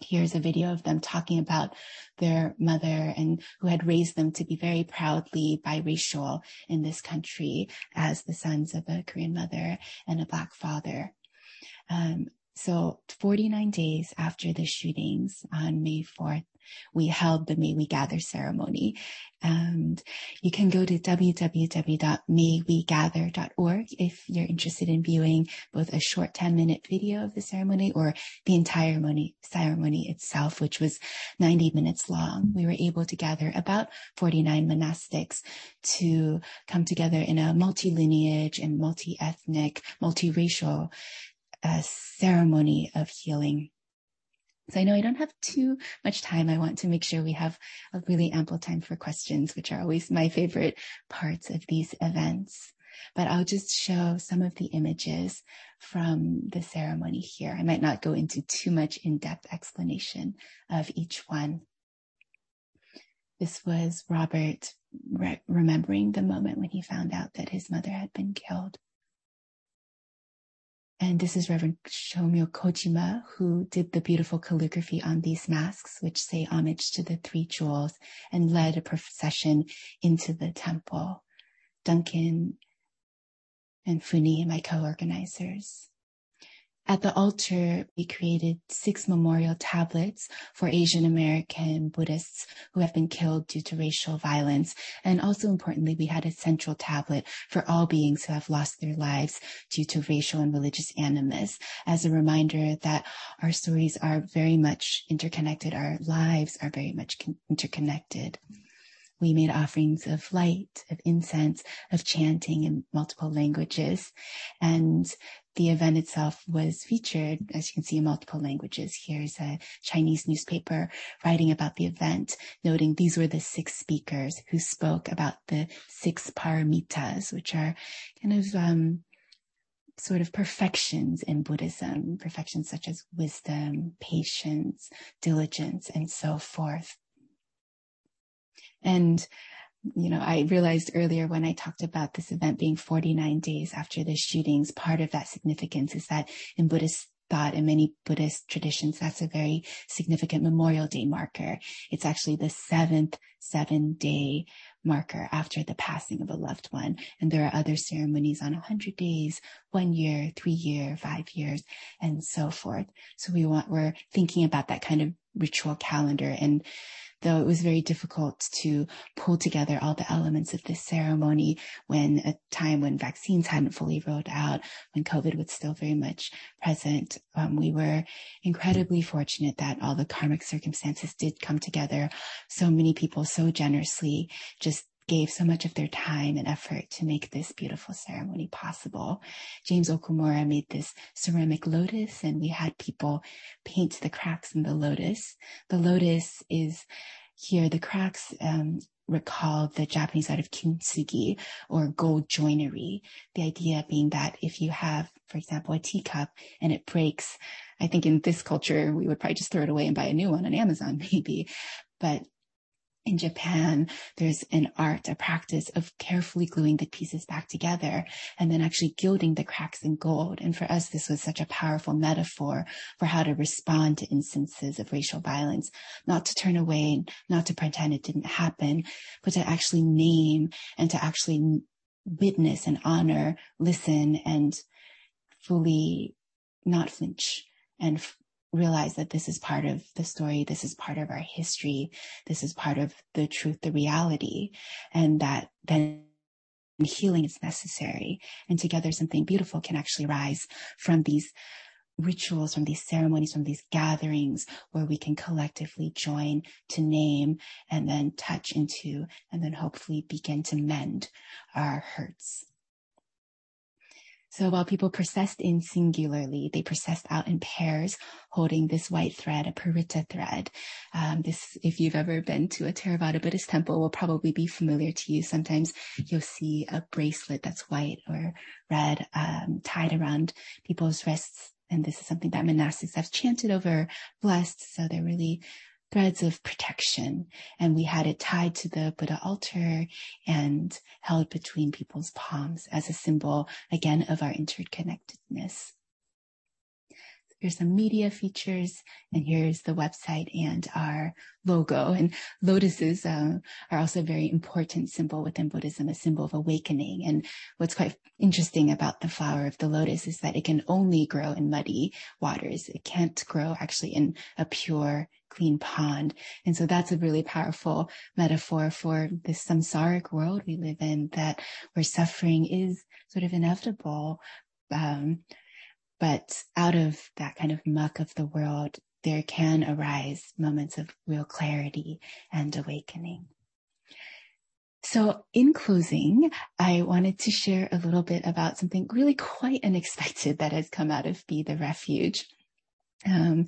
here's a video of them talking about their mother and who had raised them to be very proudly biracial in this country as the sons of a Korean mother and a black father. Um, so 49 days after the shootings on May 4th, we held the May We Gather ceremony. And you can go to www.maywegather.org if you're interested in viewing both a short 10 minute video of the ceremony or the entire ceremony itself, which was 90 minutes long. We were able to gather about 49 monastics to come together in a multi-lineage and multi-ethnic, multiracial uh, ceremony of healing. So I know I don't have too much time. I want to make sure we have a really ample time for questions, which are always my favorite parts of these events. But I'll just show some of the images from the ceremony here. I might not go into too much in-depth explanation of each one. This was Robert re- remembering the moment when he found out that his mother had been killed. And this is Reverend Shumyo Kojima, who did the beautiful calligraphy on these masks, which say homage to the three jewels and led a procession into the temple. Duncan and Funie, my co-organizers. At the altar, we created six memorial tablets for Asian American Buddhists who have been killed due to racial violence. And also importantly, we had a central tablet for all beings who have lost their lives due to racial and religious animus as a reminder that our stories are very much interconnected. Our lives are very much interconnected. We made offerings of light, of incense, of chanting in multiple languages. And the event itself was featured, as you can see, in multiple languages. Here's a Chinese newspaper writing about the event, noting these were the six speakers who spoke about the six paramitas, which are kind of um, sort of perfections in Buddhism, perfections such as wisdom, patience, diligence, and so forth. And, you know, I realized earlier when I talked about this event being 49 days after the shootings, part of that significance is that in Buddhist thought in many Buddhist traditions, that's a very significant Memorial Day marker. It's actually the seventh seven day marker after the passing of a loved one. And there are other ceremonies on 100 days, one year, three year, five years, and so forth. So we want, we're thinking about that kind of ritual calendar and though it was very difficult to pull together all the elements of this ceremony when a time when vaccines hadn't fully rolled out, when COVID was still very much present. Um, we were incredibly fortunate that all the karmic circumstances did come together. So many people so generously just gave so much of their time and effort to make this beautiful ceremony possible. James Okumura made this ceramic lotus and we had people paint the cracks in the lotus. The lotus is here, the cracks, um, recall the Japanese art of kintsugi or gold joinery. The idea being that if you have, for example, a teacup and it breaks, I think in this culture, we would probably just throw it away and buy a new one on Amazon, [LAUGHS] maybe. But in Japan, there's an art, a practice of carefully gluing the pieces back together and then actually gilding the cracks in gold. And for us, this was such a powerful metaphor for how to respond to instances of racial violence, not to turn away, not to pretend it didn't happen, but to actually name and to actually witness and honor, listen and fully not flinch and realize that this is part of the story. This is part of our history. This is part of the truth, the reality, and that then healing is necessary. And together something beautiful can actually rise from these rituals, from these ceremonies, from these gatherings where we can collectively join to name and then touch into and then hopefully begin to mend our hurts. So while people processed in singularly, they processed out in pairs, holding this white thread, a paritta thread. Um, this, if you've ever been to a Theravada Buddhist temple, will probably be familiar to you. Sometimes you'll see a bracelet that's white or red um, tied around people's wrists. And this is something that monastics have chanted over, blessed. So they're really threads of protection. And we had it tied to the Buddha altar and held between people's palms as a symbol, again, of our interconnectedness. Here's some media features, and here's the website and our logo. And lotuses uh, are also a very important symbol within Buddhism, a symbol of awakening. And what's quite interesting about the flower of the lotus is that it can only grow in muddy waters. It can't grow actually in a pure clean pond. And so that's a really powerful metaphor for this samsaric world we live in that where suffering is sort of inevitable. Um, but out of that kind of muck of the world, there can arise moments of real clarity and awakening. So in closing, I wanted to share a little bit about something really quite unexpected that has come out of Be the Refuge. Um,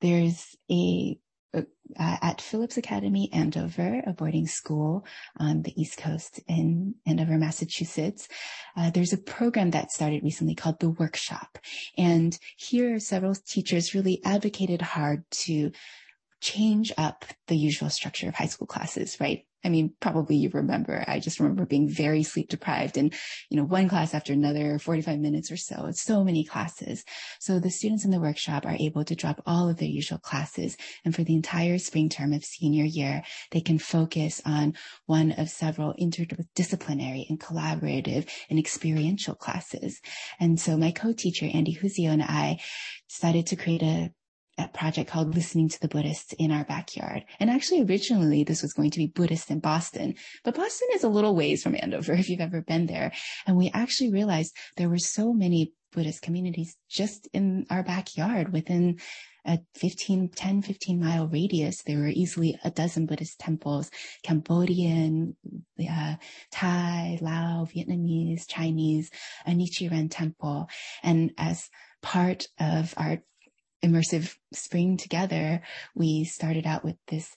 there's a uh, at Phillips Academy, Andover, a boarding school on the East Coast in Andover, Massachusetts. Uh, there's a program that started recently called the Workshop. And here several teachers really advocated hard to change up the usual structure of high school classes, right? I mean, probably you remember, I just remember being very sleep deprived and, you know, one class after another, 45 minutes or so. It's so many classes. So the students in the workshop are able to drop all of their usual classes. And for the entire spring term of senior year, they can focus on one of several interdisciplinary and collaborative and experiential classes. And so my co-teacher, Andy Huzio and I decided to create a a project called Listening to the Buddhists in Our Backyard. And actually, originally, this was going to be Buddhist in Boston, but Boston is a little ways from Andover [LAUGHS] if you've ever been there. And we actually realized there were so many Buddhist communities just in our backyard within a 15, 10, 15 mile radius. There were easily a dozen Buddhist temples, Cambodian, uh, Thai, Lao, Vietnamese, Chinese, a Nichiren temple. And as part of our immersive spring together, we started out with this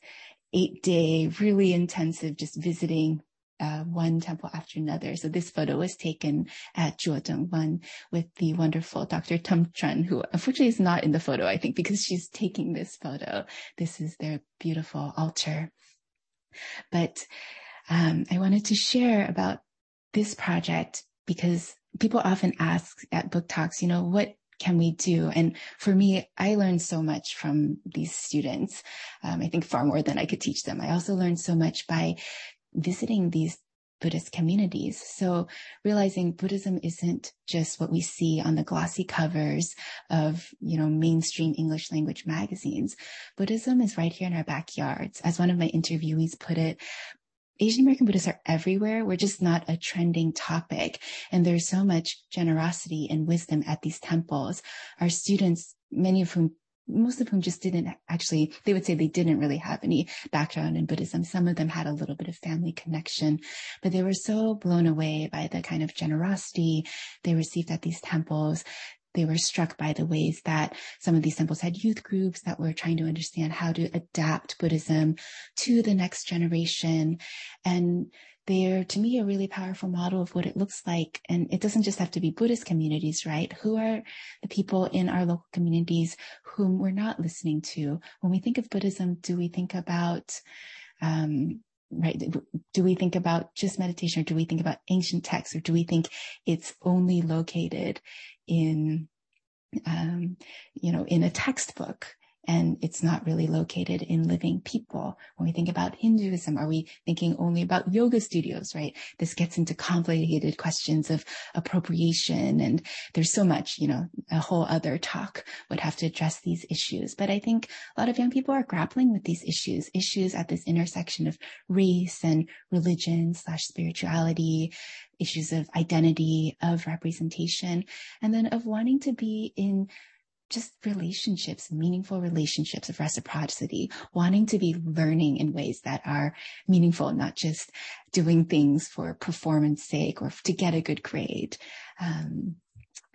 eight day, really intensive, just visiting uh, one temple after another. So this photo was taken at Wan with the wonderful Dr. Tum Chun, who unfortunately is not in the photo, I think, because she's taking this photo. This is their beautiful altar. But um, I wanted to share about this project because people often ask at book talks, you know, what can we do? And for me, I learned so much from these students. Um, I think far more than I could teach them. I also learned so much by visiting these Buddhist communities. So realizing Buddhism isn't just what we see on the glossy covers of, you know, mainstream English language magazines. Buddhism is right here in our backyards. As one of my interviewees put it, Asian American Buddhists are everywhere. We're just not a trending topic. And there's so much generosity and wisdom at these temples. Our students, many of whom most of whom just didn't actually, they would say they didn't really have any background in Buddhism. Some of them had a little bit of family connection, but they were so blown away by the kind of generosity they received at these temples they were struck by the ways that some of these temples had youth groups that were trying to understand how to adapt Buddhism to the next generation. And they're, to me, a really powerful model of what it looks like. And it doesn't just have to be Buddhist communities, right? Who are the people in our local communities whom we're not listening to? When we think of Buddhism, do we think about, um, right? Do we think about just meditation or do we think about ancient texts or do we think it's only located in, um, you know, in a textbook and it's not really located in living people. When we think about Hinduism, are we thinking only about yoga studios, right? This gets into complicated questions of appropriation and there's so much, you know, a whole other talk would have to address these issues. But I think a lot of young people are grappling with these issues, issues at this intersection of race and religion slash spirituality, issues of identity, of representation, and then of wanting to be in just relationships, meaningful relationships of reciprocity, wanting to be learning in ways that are meaningful, not just doing things for performance sake or to get a good grade. Um,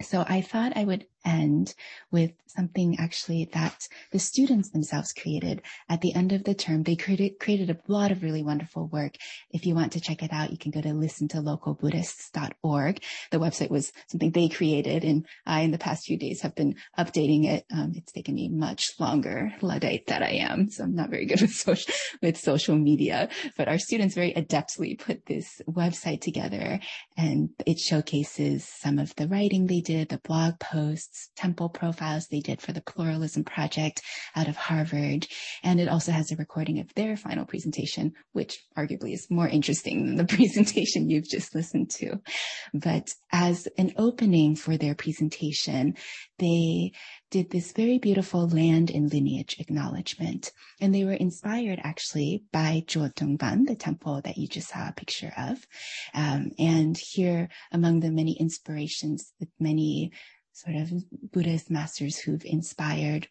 So I thought I would end with something actually that the students themselves created at the end of the term. They created, created a lot of really wonderful work. If you want to check it out, you can go to listentolocalbuddhists.org. The website was something they created and I, in the past few days, have been updating it. Um, it's taken me much longer, Luddite that I am. So I'm not very good [LAUGHS] with social, with social media, but our students very adeptly put this website together and it showcases some of the writing they did, the blog posts, temple profiles they did for the Pluralism Project out of Harvard. And it also has a recording of their final presentation, which arguably is more interesting than the [LAUGHS] presentation you've just listened to. But as an opening for their presentation, they did this very beautiful land and lineage acknowledgement. And they were inspired actually by Ban, the temple that you just saw a picture of. Um, and here among the many inspirations, the many sort of Buddhist masters who've inspired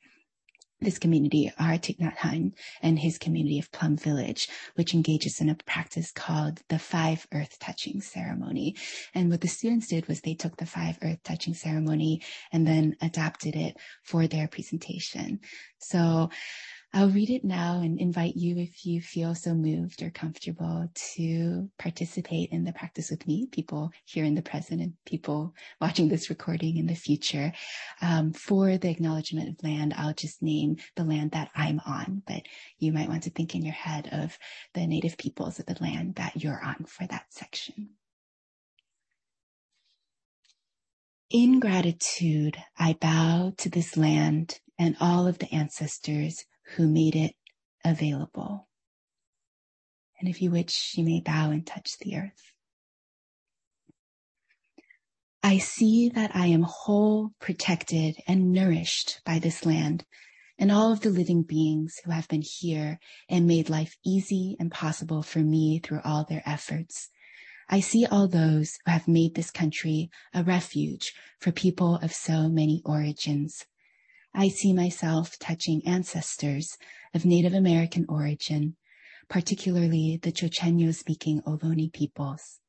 this community are Thich Nhat Hanh and his community of Plum Village, which engages in a practice called the five earth touching ceremony. And what the students did was they took the five earth touching ceremony and then adapted it for their presentation. So I'll read it now and invite you, if you feel so moved or comfortable, to participate in the practice with me, people here in the present and people watching this recording in the future. Um, for the acknowledgement of land, I'll just name the land that I'm on, but you might want to think in your head of the native peoples of the land that you're on for that section. In gratitude, I bow to this land and all of the ancestors who made it available. And if you wish, you may bow and touch the earth. I see that I am whole, protected, and nourished by this land and all of the living beings who have been here and made life easy and possible for me through all their efforts. I see all those who have made this country a refuge for people of so many origins. I see myself touching ancestors of Native American origin, particularly the Chochenyo speaking Ohlone peoples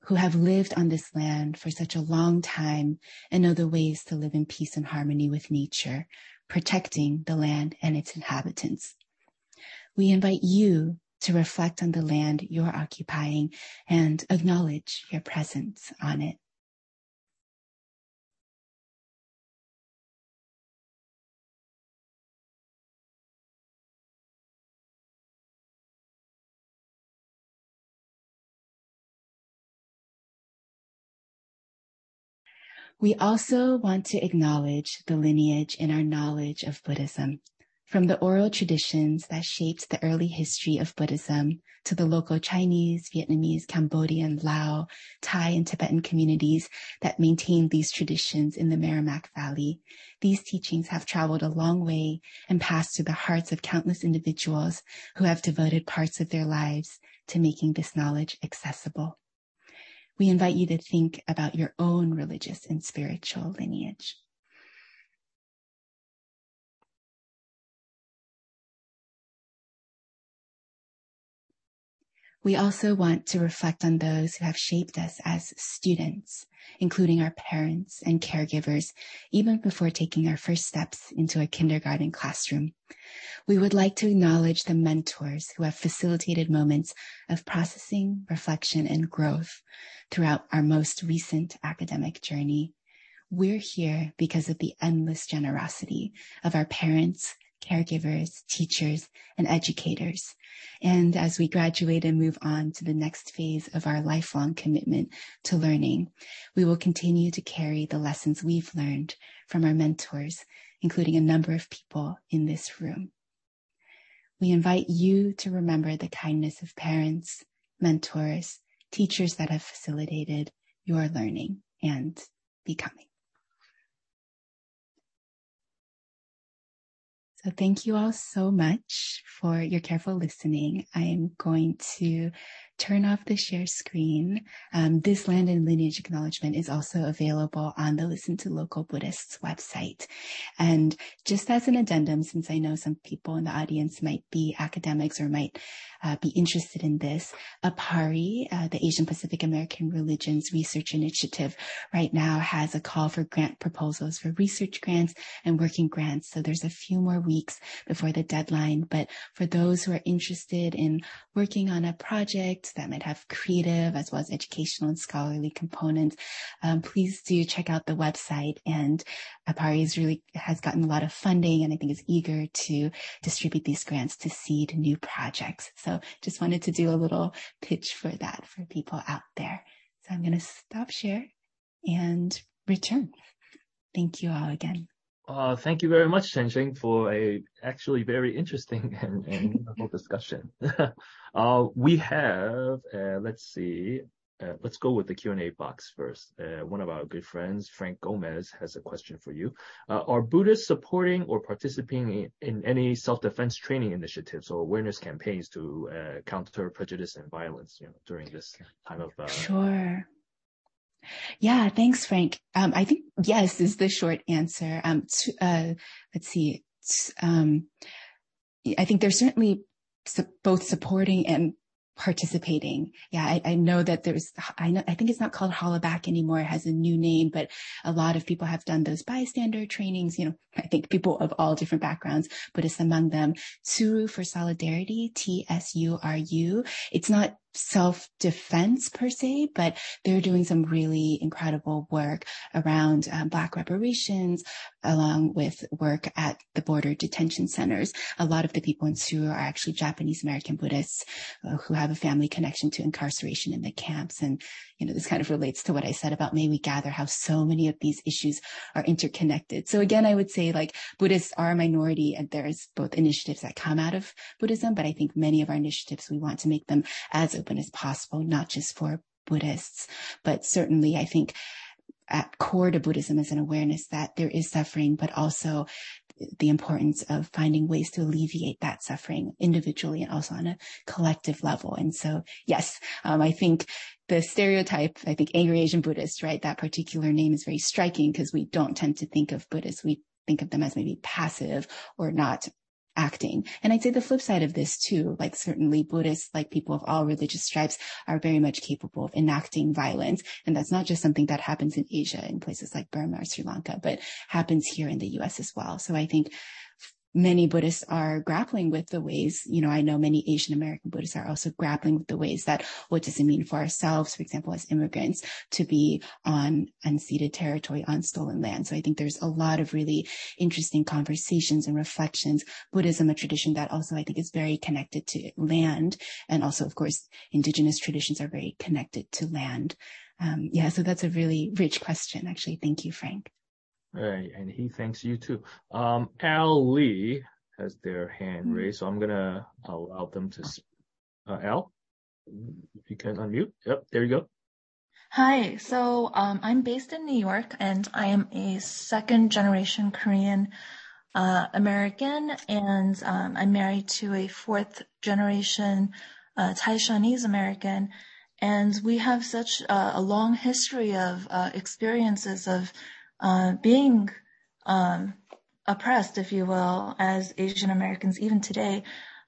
who have lived on this land for such a long time and know the ways to live in peace and harmony with nature, protecting the land and its inhabitants. We invite you to reflect on the land you're occupying and acknowledge your presence on it. We also want to acknowledge the lineage in our knowledge of Buddhism, from the oral traditions that shaped the early history of Buddhism to the local Chinese, Vietnamese, Cambodian, Lao, Thai, and Tibetan communities that maintain these traditions in the Merrimack Valley. These teachings have traveled a long way and passed through the hearts of countless individuals who have devoted parts of their lives to making this knowledge accessible we invite you to think about your own religious and spiritual lineage. We also want to reflect on those who have shaped us as students, including our parents and caregivers, even before taking our first steps into a kindergarten classroom. We would like to acknowledge the mentors who have facilitated moments of processing, reflection, and growth throughout our most recent academic journey. We're here because of the endless generosity of our parents, caregivers, teachers, and educators. And as we graduate and move on to the next phase of our lifelong commitment to learning, we will continue to carry the lessons we've learned from our mentors, including a number of people in this room. We invite you to remember the kindness of parents, mentors, teachers that have facilitated your learning and becoming. So thank you all so much for your careful listening. I am going to turn off the share screen. Um, this land and lineage acknowledgement is also available on the Listen to Local Buddhists website. And just as an addendum, since I know some people in the audience might be academics or might uh, be interested in this, APARRI, uh, the Asian Pacific American Religions Research Initiative, right now has a call for grant proposals for research grants and working grants. So there's a few more weeks before the deadline. But for those who are interested in working on a project that might have creative as well as educational and scholarly components, um, please do check out the website. And APARRI is really has gotten a lot of funding and I think is eager to distribute these grants to seed new projects. So just wanted to do a little pitch for that for people out there. So I'm going to stop share and return. Thank you all again. Uh, thank you very much, Chen for a actually very interesting [LAUGHS] and, and wonderful discussion. [LAUGHS] uh, we have, uh, let's see, uh, let's go with the Q&A box first. Uh, one of our good friends, Frank Gomez, has a question for you. Uh, are Buddhists supporting or participating in, in any self-defense training initiatives or awareness campaigns to counter prejudice and violence you know, during this time of... Sure. Yeah, thanks, Frank. Um, I think yes is the short answer. Um, uh, let's see. Um, I think they're certainly su- both supporting and participating. Yeah, I, I, know that there's, I know, I think it's not called Hollaback anymore. It has a new name, but a lot of people have done those bystander trainings. You know, I think people of all different backgrounds, Buddhists among them. Tsuru for solidarity, T-S-U-R-U. It's not self-defense per se, but they're doing some really incredible work around um, Black reparations, along with work at the border detention centers. A lot of the people in Tsuru are actually Japanese American Buddhists uh, who have a family connection to incarceration in the camps. And, you know, this kind of relates to what I said about May We Gather, how so many of these issues are interconnected. So again, I would say like Buddhists are a minority and there's both initiatives that come out of Buddhism, but I think many of our initiatives, we want to make them as open as possible, not just for Buddhists, but certainly I think at core to Buddhism is an awareness that there is suffering, but also the importance of finding ways to alleviate that suffering individually and also on a collective level. And so, yes, um, I think the stereotype, I think angry Asian Buddhist, right? That particular name is very striking because we don't tend to think of Buddhists. We think of them as maybe passive or not acting. And I'd say the flip side of this too, like certainly Buddhists, like people of all religious stripes are very much capable of enacting violence. And that's not just something that happens in Asia in places like Burma or Sri Lanka, but happens here in the US as well. So I think many Buddhists are grappling with the ways, you know, I know many Asian American Buddhists are also grappling with the ways that what does it mean for ourselves, for example, as immigrants to be on unceded territory, on stolen land. So I think there's a lot of really interesting conversations and reflections. Buddhism, a tradition that also I think is very connected to land. And also, of course, indigenous traditions are very connected to land. Um, yeah, so that's a really rich question, actually. Thank you, Frank. Right, and he thanks you too. Um, Al Lee has their hand mm-hmm. raised, so I'm gonna allow them to. Uh, Al, if you can unmute. Yep, there you go. Hi, so um, I'm based in New York, and I am a second generation Korean uh, American, and um, I'm married to a fourth generation uh, Thai Chinese American, and we have such uh, a long history of uh, experiences of being um, oppressed, if you will, as Asian Americans even today.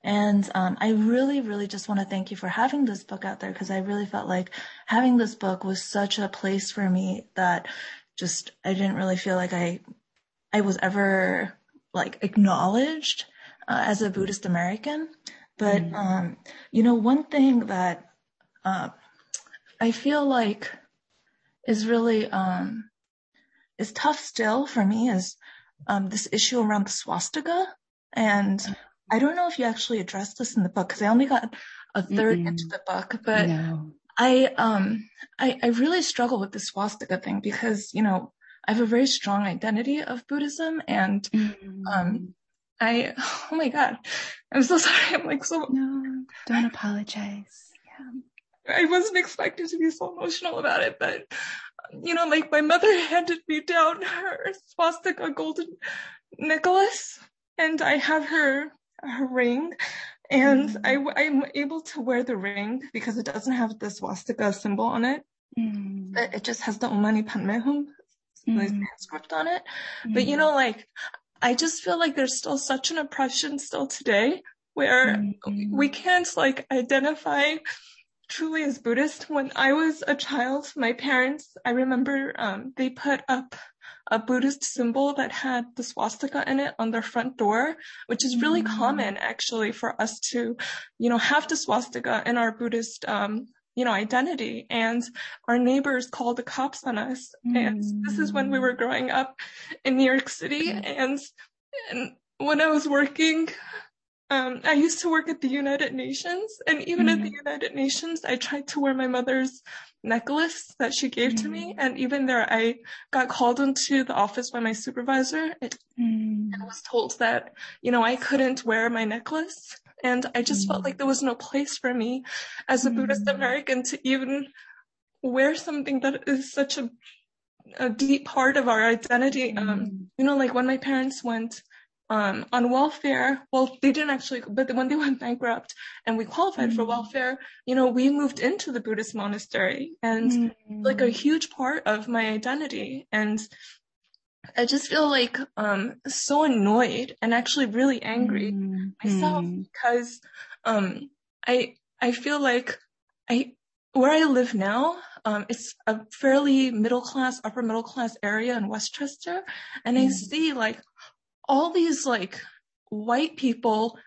And um, I really, really just want to thank you for having this book out there because I really felt like having this book was such a place for me that just I didn't really feel like I I was ever like acknowledged uh, as a Buddhist American. But mm-hmm. um, you know, one thing that uh, I feel like is really um, is tough still for me is um, this issue around the swastika. And I don't know if you actually addressed this in the book because I only got a 3rd mm into the book, but no. I um I, I really struggle with the swastika thing because you know I have a very strong identity of Buddhism and mm um I [LAUGHS] oh my god I'm so [LAUGHS] sorry I'm like so no don't apologize yeah I wasn't expecting to be so emotional about it but you know, like my mother [LAUGHS] handed me down her swastika golden necklace and I have her, her ring And mm. I, I'm able to wear the ring because it doesn't have the swastika symbol on it. Mm. It just has the Om Mani Padme Hum mm. script on it. Mm. But you know, like, I just feel like there's still such an oppression still today where mm-hmm. we can't like identify truly as Buddhist. When I was a child, my parents, I remember, um, they put up a Buddhist symbol that had the swastika in it on their front door, which is really mm-hmm. common actually for us to, you know, have the swastika in our Buddhist, um, you know, identity. And our neighbors called the cops on us. Mm-hmm. And this is when we were growing up in New York City. Mm-hmm. And, and when I was working, um, I used to work at the United Nations, and even mm-hmm. at the mm-hmm. United Nations, I tried to wear my mother's necklace that she gave mm-hmm. to me. Mm-hmm. And even there, I got called into the office by my supervisor mm-hmm. and was told that, you know, I couldn't wear my necklace. And I just felt like there was no place for me as a Buddhist mm-hmm. American to even wear something that is such a, a deep part of our identity. Um, you know, like when my parents went um, on welfare. Well, they didn't actually, but when they went bankrupt and we qualified mm. for welfare, you know, we moved into the Buddhist monastery and mm. like a huge part of my identity. And I just feel like, um, so annoyed and actually really angry mm. myself because, um, I, I feel like I, where I live now, um, it's a fairly middle class, upper middle class area in Westchester. And I see like all these like white people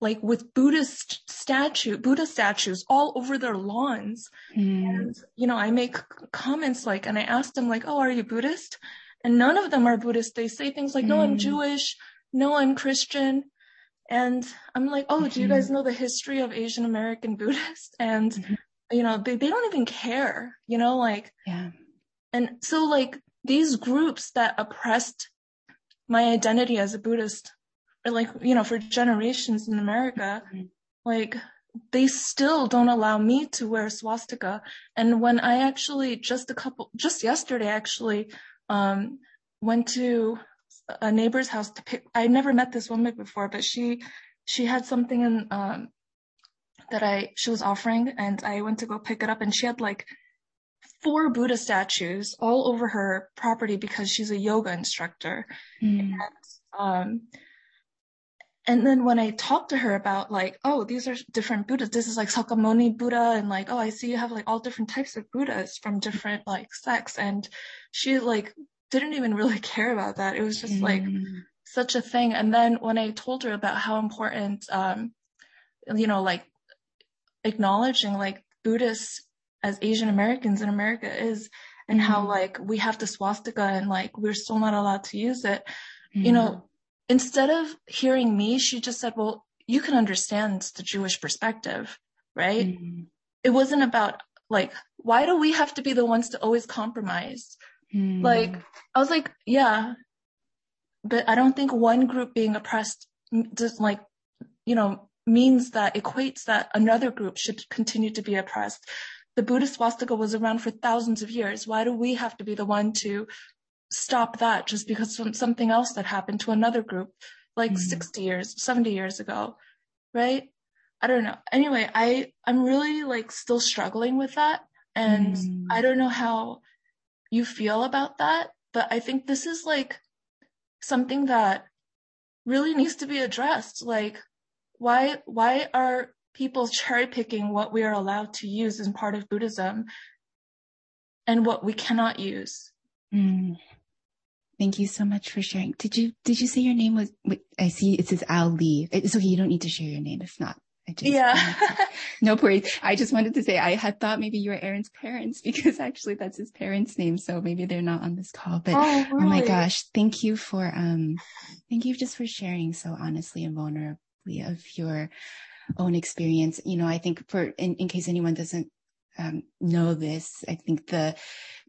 like with Buddhist statue, Buddha statues all over their lawns. Mm. And, you know, I make comments like, and I ask them like, oh, are you Buddhist? And none of them are Buddhist. They say things like, mm. no, I'm hmm. Jewish. No, I'm Christian. And I'm like, oh, mm-hmm. do you guys hmm. know the history of Asian American Buddhists? And, mm-hmm. you know, they, they don't even care, you know, like, yeah. And so like these groups that oppressed my identity as a Buddhist, or like, you know, for generations in America, mm-hmm. like they still don't allow me to wear swastika. And when I actually just a couple, just yesterday actually, um, went to a neighbor's house to pick, I never met this woman before, but she, she had something in, um, that I, she was offering and I went to go pick it up and she had like four Buddha statues all over her property because she's a yoga instructor. Mm. And, um, and then when I talked to her about like, oh, these are different Buddhas. This is like Shakyamuni Buddha and like, oh, I see you have like all different types of Buddhas from different like sects. And she like didn't even really [LAUGHS] care about that. It was just mm. like such a thing. And then when I told her about how important, um, you know, like acknowledging like Buddhists as Asian Americans in America is and mm-hmm. how like we have the swastika and like we're still not allowed to use it. Mm-hmm. You know, instead of hearing me, she just said, well, you can understand the Jewish perspective, right? Mm-hmm. It wasn't about like, why do we have to be the ones to always compromise? Mm-hmm. Like, I was like, yeah, but I don't think one group being oppressed just like, you know, means that equates that another group should continue to be oppressed the Buddhist swastika was around for thousands of years. Why do we have to be the one to stop that just because something else that happened to another group like mm. 60 years, 70 years ago? Right? I don't know. Anyway, I, I'm really like still struggling with that. And mm. I don't know how you feel about that, but I think this is like something that really needs to be addressed. Like, why, why are people cherry picking what we are allowed to use as part of Buddhism and what we cannot use. Mm. Thank you so much for sharing. Did you did you say your name was? I see it says Al Lee. It's okay. You don't need to share your name if not. I just, yeah. no worries. I just wanted to say I had thought maybe you were Aaron's parents [LAUGHS] because actually that's his parents' name. So maybe they're not on this call. But oh, really? oh my gosh, thank you for um, thank you just for sharing so honestly and vulnerably of your own experience. You know, I think for, in, in case anyone doesn't um, know this, I think the,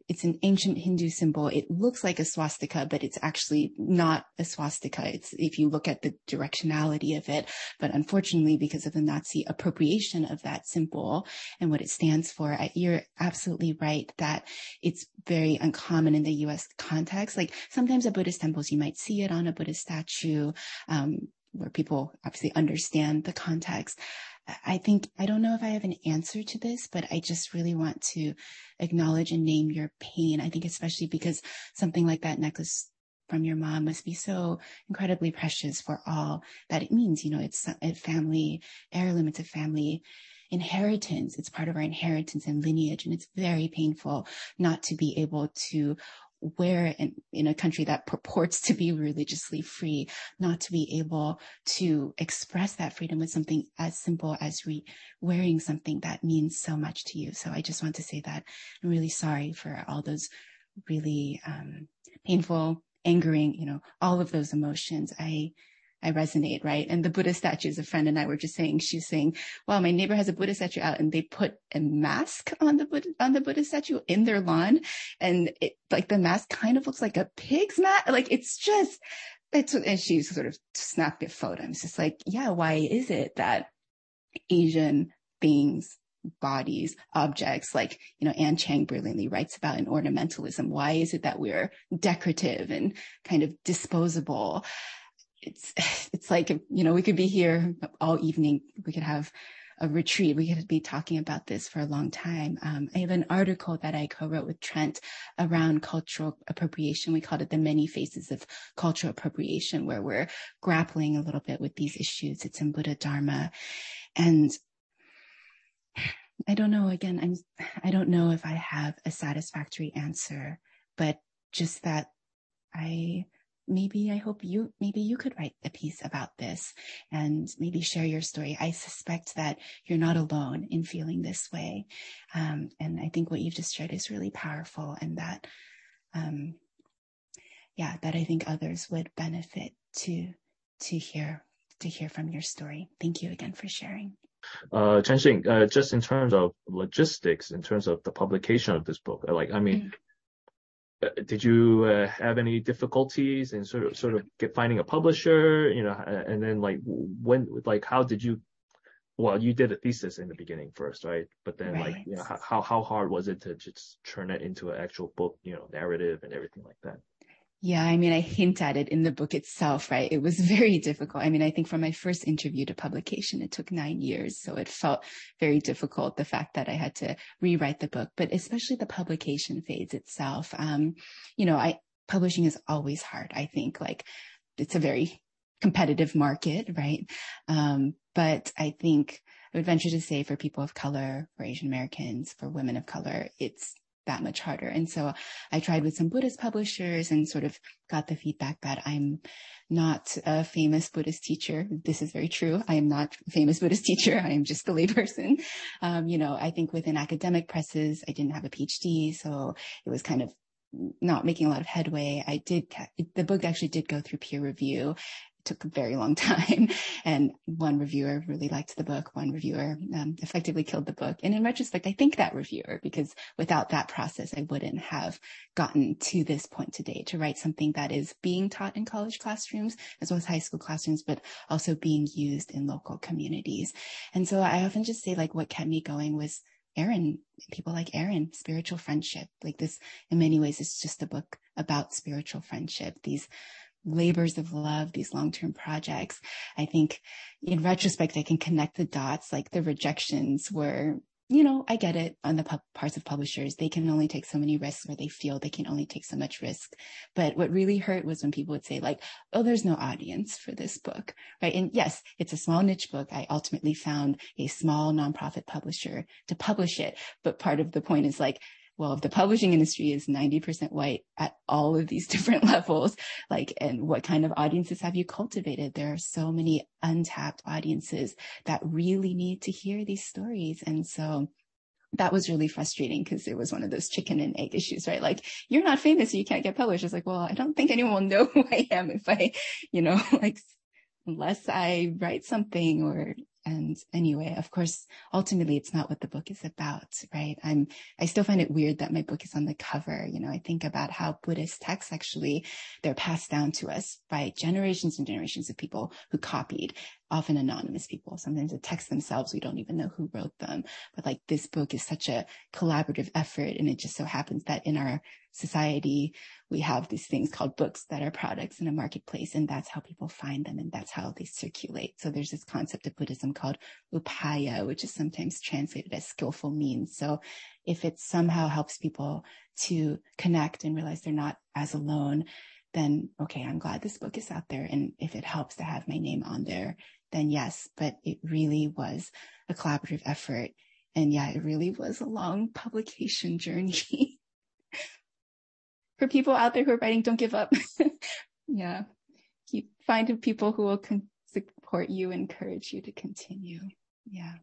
it's an ancient Hindu symbol. It looks like a swastika, but it's actually not a swastika. It's, if you look at the directionality of it, but unfortunately, because of the Nazi appropriation of that symbol and what it stands for, you're absolutely right that it's very uncommon in the U.S. context. Like sometimes at Buddhist temples, you might see it on a Buddhist statue. Um, where people obviously understand the context. I think, I don't know if I have an answer to this, but I just really want to acknowledge and name your pain. I think especially because something like that necklace from your mom must be so incredibly precious for all that it means. You know, it's a family heirloom, it's a family inheritance. It's part of our inheritance and lineage. And it's very painful not to be able to wear in, in a country that purports to be religiously free, not to be able to express that freedom with something as simple as re- wearing something that means so much to you. So I just want to say that I'm really sorry for all those really um, painful, angering, you know, all of those emotions. I I resonate, right? And the Buddha statues, a friend and I were just saying, she's saying, well, my neighbor has a Buddha statue out and they put a mask on the Buddha, on the Buddha statue in their lawn. And it, like the mask kind of looks like a pig's mask. Like it's just, it's, and she sort of snapped a photo. And it's like, yeah, why is it that Asian beings bodies, objects, like, you know, Anne Cheng brilliantly writes about in ornamentalism. Why is it that we're decorative and kind of disposable? It's [SIGHS] it's like you know we could be here all evening. We could have a retreat. We could be talking about this for a long time. Um, i have an article that i co-wrote with trent around cultural appropriation. We called it the many faces of cultural appropriation where we're grappling a little bit with these issues. It's in Buddhadharma. And i don't know again i'm i don't know if i have a satisfactory answer but just that i maybe I hope you, maybe you could write a piece about this and maybe share your story. I suspect that you're not alone in feeling this way. Um, and I think what you've just shared is really powerful and that, um, yeah, that I think others would benefit to, to hear, to hear from your story. Thank you again for sharing. Uh, Chen uh, just in terms of logistics, in terms of the publication of this book, like, I mean, mm-hmm did you uh, have any difficulties in sort of sort of get finding a publisher you know and then like when like how did you well you did a thesis in the beginning first right but then right. like you know how how hard was it to just turn it into an actual book you know narrative and everything like that yeah, I mean, I hint at it in the book itself, right? It was [LAUGHS] very difficult. I mean, I think from my first interview to publication, it took nine years. So it felt very difficult, the fact that I had to rewrite the book, but especially the publication phase itself. Um, you know, I, publishing is always hard. I think like it's a very competitive market, right? Um, but I think I would venture to say for people of color, for Asian Americans, for women of color, it's that much harder. And so I tried with some Buddhist publishers and sort of got the feedback that I'm not a famous Buddhist teacher. This is very true. I am not a famous Buddhist [LAUGHS] teacher. I am just a layperson. Um, you know, I think within academic presses, I didn't have a PhD. So it was kind of not making a lot of headway. I did, the book actually did go through peer review took a very long [LAUGHS] time. And one reviewer really liked the book. One reviewer um, effectively killed the book. And in retrospect, I think that reviewer because without that process, I wouldn't have gotten to this point today to write something that is being taught in college classrooms as well as high school classrooms, but also being used in local communities. And so I often just say like what kept me going was Aaron, people like Aaron, spiritual friendship. Like this, in many ways, it's just a book about spiritual friendship. These labors of love, these long-term projects. I think in retrospect, I can connect the dots, like the rejections were, you know, I get it on the pu- parts of publishers. They can only take so many risks or they feel they can only take so much risk. But what really hurt was when people would say like, Oh, there's no audience for this book. Right. And yes, it's a small niche book. I ultimately found a small nonprofit publisher to publish it. But part of the point is like, well, if the publishing industry is 90% white at all of these [LAUGHS] different levels, like, and what kind of audiences have you cultivated? There are so many untapped audiences that really need to hear these stories. And so that was really frustrating because it was one of those chicken and egg issues, right? Like, you're not famous, so you can't get published. It's like, well, I don't think anyone will know [LAUGHS] who I am if I, you know, [LAUGHS] like, unless I write something or and anyway, of course, ultimately it's not what the book is about, right? I'm, I still find it weird that my book is on the cover. You know, I think about how Buddhist texts actually, they're passed down to us by generations and generations of people who copied often anonymous people. Sometimes the texts themselves, we don't even know who wrote them. But like this book is such a collaborative effort. And it just so happens that in our society, we have these things called books that are products in a marketplace. And that's how people find them. And that's how they circulate. So there's this concept of Buddhism called upaya, which is sometimes translated as skillful means. So if it somehow helps people to connect and realize they're not as alone, then okay, I'm glad this book is out there. And if it helps to have my name on there, then yes, but it really was a collaborative effort. And yeah, it really was a long [LAUGHS] publication journey. [LAUGHS] For people out there who are writing, don't give up. [LAUGHS] yeah. Keep finding people who will con- support you, encourage you to continue. Yeah.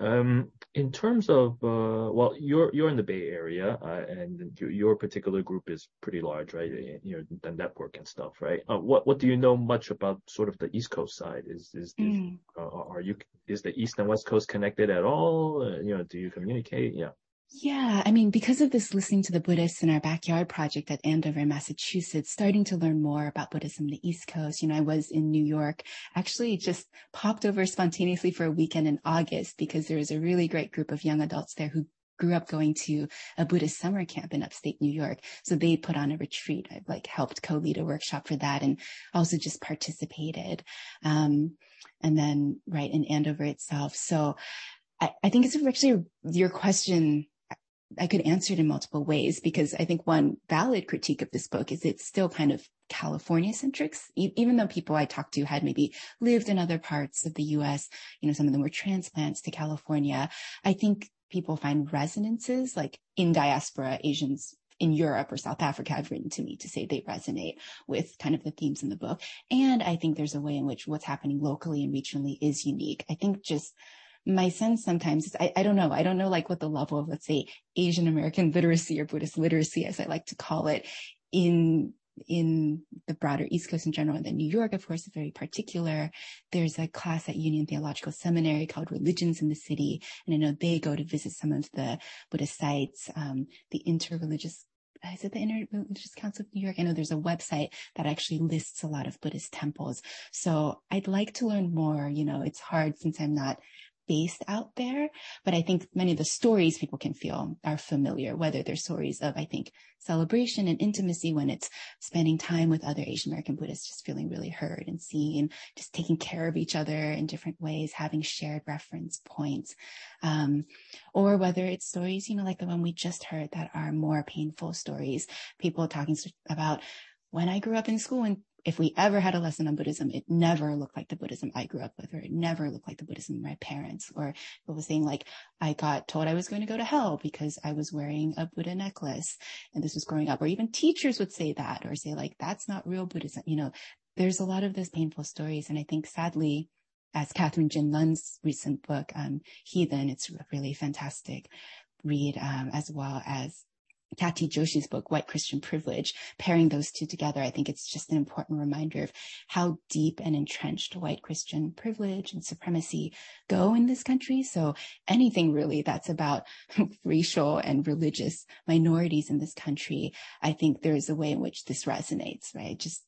Um, in terms of, uh, well, you're you're in the Bay Area, uh, and your, your particular group is pretty large, right? You know, the network and stuff, right? Uh, what what do you know much about sort of the East Coast side? Is is, mm. is uh, are you is the East and West Coast connected at all? Uh, you know, do you communicate? Yeah. Yeah, I mean, because of this listening to the Buddhists in our backyard project at Andover, Massachusetts, starting to learn more about Buddhism the East Coast. You know, I was in New York, actually just popped over spontaneously for a weekend in August because there was a really great group of young adults there who grew up going to a Buddhist summer camp in upstate New York. So they put on a retreat. I've like helped co-lead a workshop for that and also just participated. Um, and then right in Andover itself. So I, I think it's actually your question I could answer it in multiple ways because I think one valid critique of this book is it's still kind of California centric, even though people I talked to had maybe lived in other parts of the US, you know, some of them were transplants to California. I think people find resonances like in diaspora Asians in Europe or South Africa have written to me to say they resonate with kind of the themes in the book. And I think there's a way in which what's happening locally and regionally is unique. I think just my sense sometimes is, I, I don't know. I don't know like what the level of, let's say, Asian American literacy or Buddhist literacy, as I like to call it, in in the broader East Coast in general, and then New York, of course, is very particular. There's a class at Union Theological Seminary called Religions in the City, and I know they go to visit some of the Buddhist sites, um, the interreligious is it the Interreligious Council of New York? I know there's a website that actually lists a lot of Buddhist temples. So I'd like to learn more. You know, it's hard since I'm not based out there. But I think many of the stories people can feel are familiar, whether they're stories of, I think, celebration and intimacy when it's spending time with other Asian American Buddhists, just feeling really heard and seen, just taking care of each other in different ways, having shared reference points. Um, or whether it's stories, you know, like the one we just heard that are more painful stories, people talking about when I grew up in school and if we ever had a lesson on Buddhism, it never looked like the Buddhism I grew up with, or it never looked like the Buddhism my parents, or it was saying like, I got told I was going to go to hell because I was wearing a Buddha necklace and this was growing up, or even teachers would say that, or say like, that's not real Buddhism. You know, there's a lot of those painful stories. And I think sadly, as Kathryn Gin Lum's recent book, um, Heathen, it's a really fantastic read, um, as well as Khyati Joshi's book, White Christian Privilege, pairing those two together, I think it's just an important reminder of how deep and entrenched white Christian privilege and supremacy go in this country. So anything really that's about [LAUGHS] racial and religious minorities in this country, I think there is a way in which this resonates, right? Just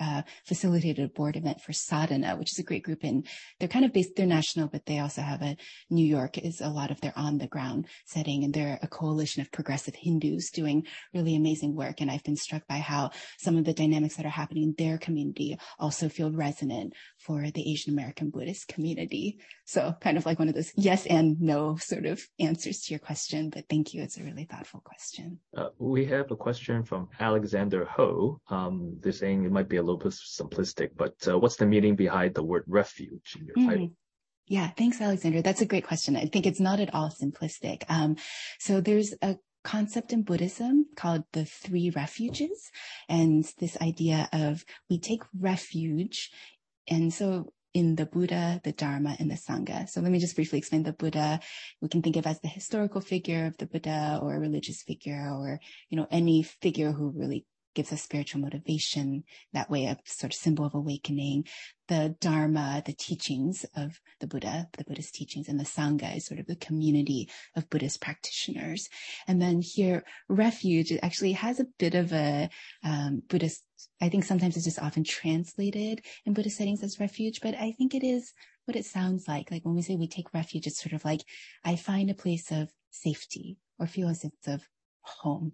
uh, facilitated a board event for Sadhana, which is a great group and they're kind of based, they're national, but they also have a New York is a lot of their on the ground setting and they're a coalition of progressive Hindus doing really amazing work. And I've been struck by how some of the dynamics that are happening in their community also feel resonant for the Asian American Buddhist community. So kind of like one of those yes and no sort of answers to your question, but thank you. It's a really thoughtful question. Uh, we have a question from Alexander Ho. Um, they're saying might be a little bit simplistic, but uh, what's the meaning behind the word refuge in your mm. title? Yeah, thanks, Alexander. That's a great question. I think it's not at all simplistic. Um, so there's a concept in Buddhism called the three refuges and this idea of we take refuge. And so in the Buddha, the Dharma, and the Sangha. So let me just briefly explain the Buddha. We can think of as the historical figure of the Buddha or a religious figure or, you know, any figure who really gives us spiritual motivation, that way a sort of symbol of awakening. The Dharma, the teachings of the Buddha, the Buddhist teachings, and the Sangha is sort of the community of Buddhist practitioners. And then here, refuge, actually has a bit of a um, Buddhist, I think sometimes it's just often translated in Buddhist settings as refuge, but I think it is what it sounds like. Like when we say we take refuge, it's sort of like I find a place of safety or feel a sense of home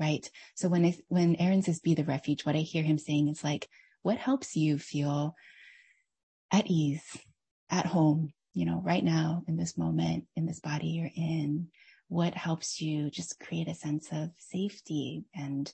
right? So when I, when Aaron says be the refuge, what I hear him saying is like, what helps you feel at ease, at home, you know, right now in this moment, in this body you're in? What helps you just create a sense of safety and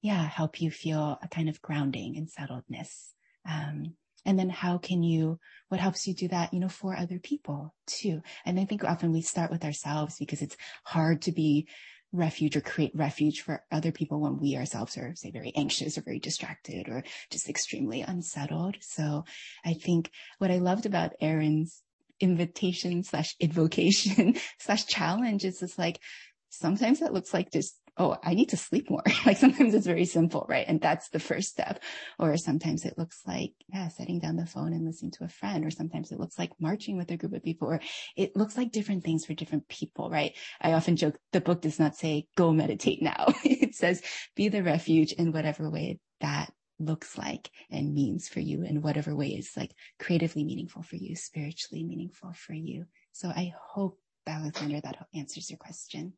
yeah, help you feel a kind of grounding and settledness. Um, and then how can you, what helps you do that, you know, for other people too? And I think often we start with ourselves because it's hard to be refuge or create refuge for other people when we ourselves are say very anxious or very distracted or just extremely unsettled. So I think what I loved about Aaron's invitation slash invocation [LAUGHS] slash challenge is just like sometimes that looks like just oh, I need to sleep more. [LAUGHS] like sometimes it's very simple, right? And that's the first step. Or sometimes it looks like, yeah, setting down the phone and listening to a friend. Or sometimes it looks like marching with a group of people. Or it looks like different things for different people, right? I often joke the book does not say go meditate now. [LAUGHS] it says be the refuge in whatever way that looks like and means for you in whatever way is like creatively meaningful for you, spiritually meaningful for you. So I hope, Alexander, that answers your question.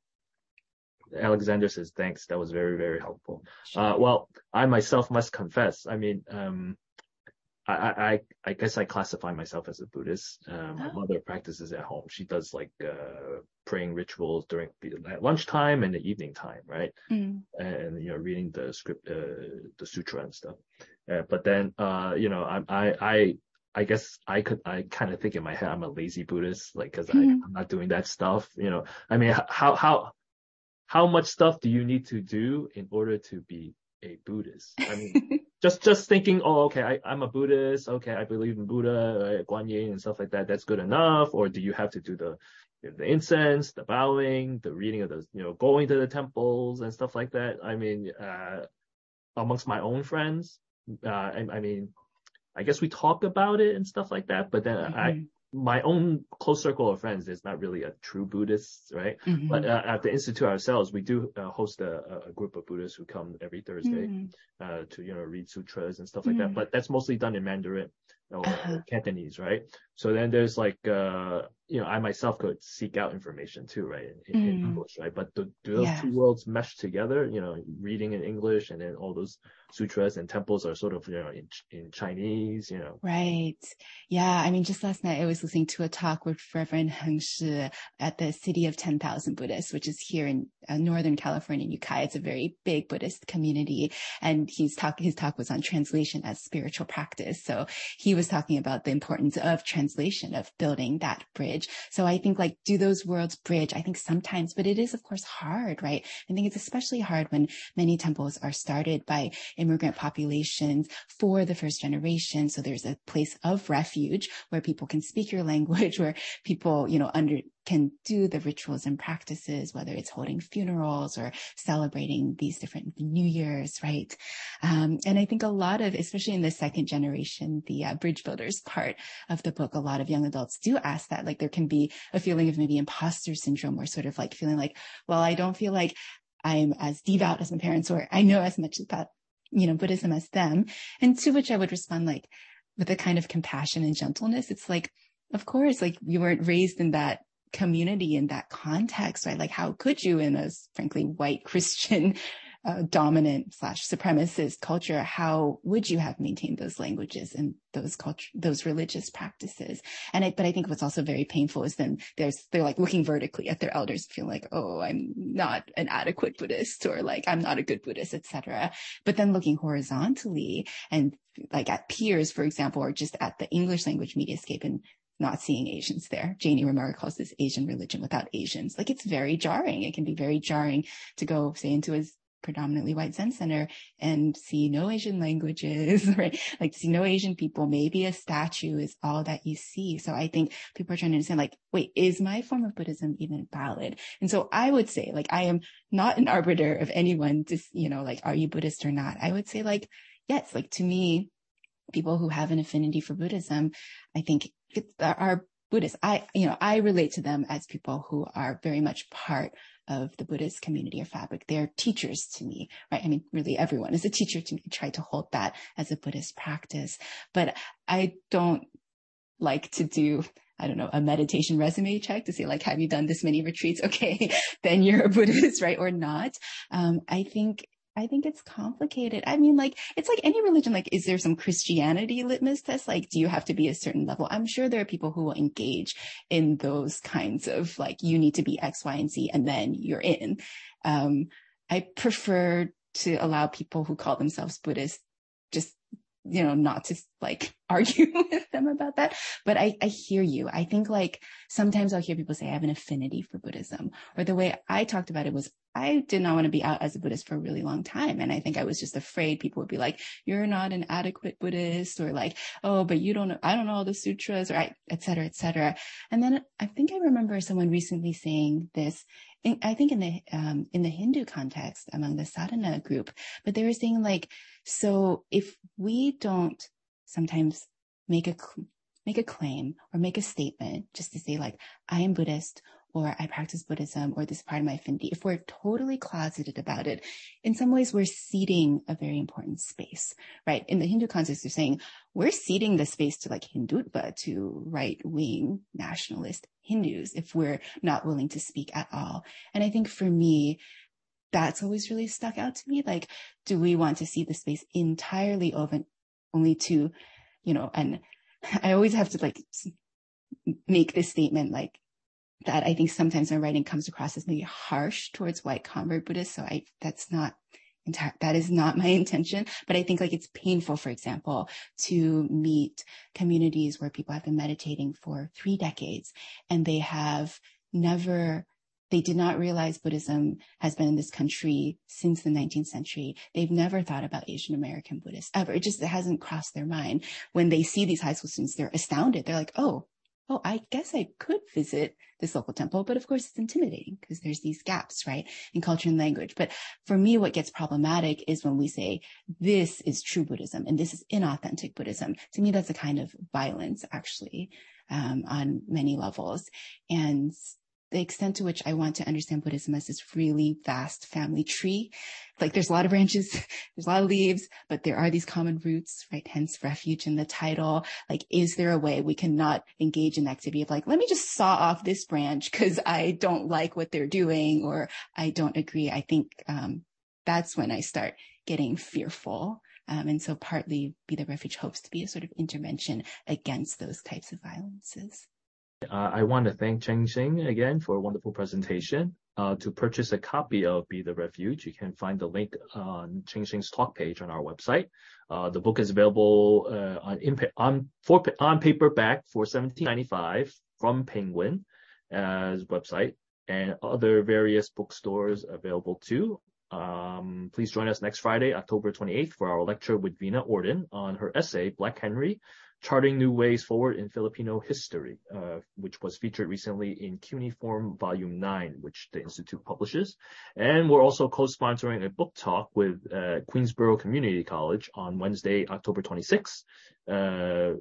Alexander says, thanks. That was very, very helpful. Uh, well, I myself must confess. I mean, um, I, I, I guess I classify myself as a Buddhist. Um, My oh. mother practices at home. She does like uh, praying rituals during at lunchtime and the evening time, right? Mm. And you know, reading the script, uh, the sutra and stuff. Uh, but then, uh, you know, I, I, I, I guess I could, I kind of think in my head, I'm a lazy Buddhist, like, cause mm. I, I'm not doing that stuff, you know, I mean, how, how, how much stuff do you need to do in order to be a Buddhist? I mean, [LAUGHS] just just thinking, oh, okay, I, I'm a Buddhist. Okay, I believe in Buddha, uh, Guan Yin, and stuff like that. That's good enough. Or do you have to do the the incense, the bowing, the reading of the, you know, going to the temples and stuff like that? I mean, uh, amongst my own friends, uh, I, I mean, I guess we talk about it and stuff like that, but then mm-hmm. I my own close circle of friends is not really a true Buddhist, right? Mm-hmm. But uh, at the institute ourselves, we do uh, host a, a, group of Buddhists who come every Thursday mm-hmm. uh, to you know read sutras and stuff like mm-hmm. that. But that's mostly done in Mandarin or uh-huh. Cantonese, right? So then there's like uh, you know I myself could seek out information too, right, in, in mm. English, right? But do, do those yeah. two worlds mesh together? You know, reading in English and then all those sutras and temples are sort of you know in, in Chinese, you know. Right. Yeah. I mean, just last night I was listening to a talk with Reverend Heng Sure at the City of Ten Thousand Buddhas, which is here in uh, Northern California, Ukiah. It's a very big Buddhist community, and he's talk his talk was on translation as spiritual practice. So he was talking about the importance of translation of building that bridge. So I think like do those worlds bridge? I think sometimes, but it is of course hard, right? I think it's especially hard when many temples are started by immigrant populations for the first generation. So there's a place of refuge where people can speak your language, [LAUGHS] where people, you know, under, can do the rituals and practices, whether it's holding funerals or celebrating these different New Year's, right? Um, and I think a lot of, especially in the second generation, the uh, bridge builders part of the book, a lot of young adults do ask that. Like there can be a feeling of maybe imposter syndrome or sort of like feeling like, well, I don't feel like I'm as devout as my parents or I know as much about you know, Buddhism as them. And to which I would respond like with a kind of compassion and gentleness. It's like, of course, like you weren't raised in that community in that context, right? Like how could you in a frankly white [LAUGHS] Christian uh, dominant slash supremacist culture, how would you have maintained those languages and those culture, those religious practices? And I, but I think what's also very painful is then there's, they're like looking vertically at their elders, feel like, oh, I'm not an adequate Buddhist or like I'm not a good Buddhist, etc. But then looking horizontally and like at peers, for example, or just at the English language mediascape and not seeing Asians there. Janie Romero calls this Asian religion without Asians. Like it's very jarring. It can be very jarring to go, say, into a predominantly white Zen center and see no Asian languages, [LAUGHS] right? Like see no Asian people. Maybe a statue is all that you see. So I think people are trying to understand like, wait, is my form of Buddhism even valid? And so I would say like, I am not an arbiter of anyone to, you know, like, are you Buddhist or not? I would say like, yes, like to me, people who have an affinity for Buddhism, I think are Buddhists. I, you know, I relate to them as people who are very much part of the Buddhist community or fabric. They're teachers to me, right? I mean, really everyone is a teacher to me. I try to hold that as a Buddhist practice, but I don't like to do I don't know, a meditation resume check to see like, have you done this many retreats? [LAUGHS] Okay, then you're a Buddhist, right? Or not. Um, I think I think it's complicated. I mean, like, it's like any religion. Like, is there some Christianity litmus test? Like, do you have to be a certain level? I'm sure there are people who will engage in those kinds of like, you need to be X, Y, and Z, and then you're in. Um, I prefer to allow people who call themselves Buddhist just you know, not to like [LAUGHS] argue [LAUGHS] with them about that. But I, I hear you. I think like sometimes I'll hear people say I have an affinity for Buddhism or the way I talked about it was I did not want to be out as a Buddhist for a really long time. And I think I was just afraid people would be like, you're not an adequate Buddhist or like, oh, but you don't know, I don't know all the sutras or I, et cetera, et cetera. And then I think I remember someone recently saying this in, I think in the um, in the Hindu context among the sadhana group, but they were saying like, so if we don't sometimes make a make a claim or make a statement just to say like I am Buddhist or I practice Buddhism or this part of my affinity, if we're totally closeted about it, in some ways we're ceding a very important space, right? In the Hindu context, they're saying we're ceding the space to like Hindutva, to right wing nationalist Hindus if we're not willing to speak at all. And I think for me, that's always really stuck out to me. Like, do we want to see the space entirely open only to, you know, and [LAUGHS] I always have to like make this statement like that I think sometimes my writing comes across as maybe harsh towards white convert Buddhists. So I, that's not entire, that is not [LAUGHS] my intention, but I think like it's painful, for example, to meet communities where people have been meditating for three decades and they have never they did not realize Buddhism has been in this country since the 19th century. They've never thought about Asian American Buddhists ever. It just it hasn't crossed their mind. When they see these high school students, they're astounded. They're like, oh, oh, I guess I could visit this local temple, but of course it's intimidating because there's these gaps, right, in culture and language. But for me, what gets problematic is when we say this is true Buddhism and this is inauthentic Buddhism. To me, that's a kind of violence, actually, um, on many levels. And the extent to which I want to understand Buddhism as this really vast family tree. Like there's a lot of branches, [LAUGHS] there's a lot of leaves, but there are these common roots, right? Hence refuge in the title. Like, is there a way we cannot engage in activity of like, let me just saw off this branch because I don't like what they're doing or I don't agree. I think, um, that's when I start getting fearful. Um, and so partly Be the Refuge hopes to be a sort of intervention against those types of violences. Uh, I want to thank Chenxing again for a wonderful presentation. Uh, to purchase a copy of Be the Refuge, you can find the link on Chenxing's talk page on our website. Uh, the book is available on, paperback for $17.95 from Penguin as website and other various bookstores available too. Um, please join us next Friday, October 28th for our lecture with Vina Orden on her essay, Black Henry, Charting New Ways Forward in Filipino History, uh, which was featured recently in CUNY FORUM Volume 9, which the Institute publishes. And we're also co-sponsoring a book talk with uh, Queensborough Community College on Wednesday, October 26th, uh,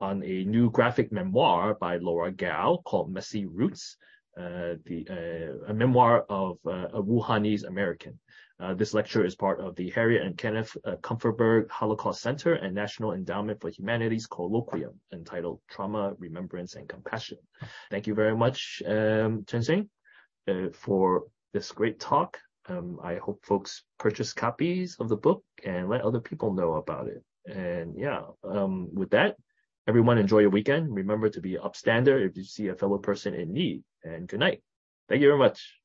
on a new graphic memoir by Laura Gao called Messy Roots, uh, the, uh, a memoir of uh, a Wuhanese American. Uh, this lecture is part of the Harriet and Kenneth uh, Kupferberg Holocaust Center and National Endowment for Humanities Colloquium entitled Trauma, Remembrance, and Compassion. Thank you very much, um, Chen uh, for this great talk. Um, I hope folks purchase copies of the book and let other people know about it. And yeah, um, with that, everyone enjoy your weekend. Remember to be upstander if you see a fellow person in need. And good night. Thank you very much.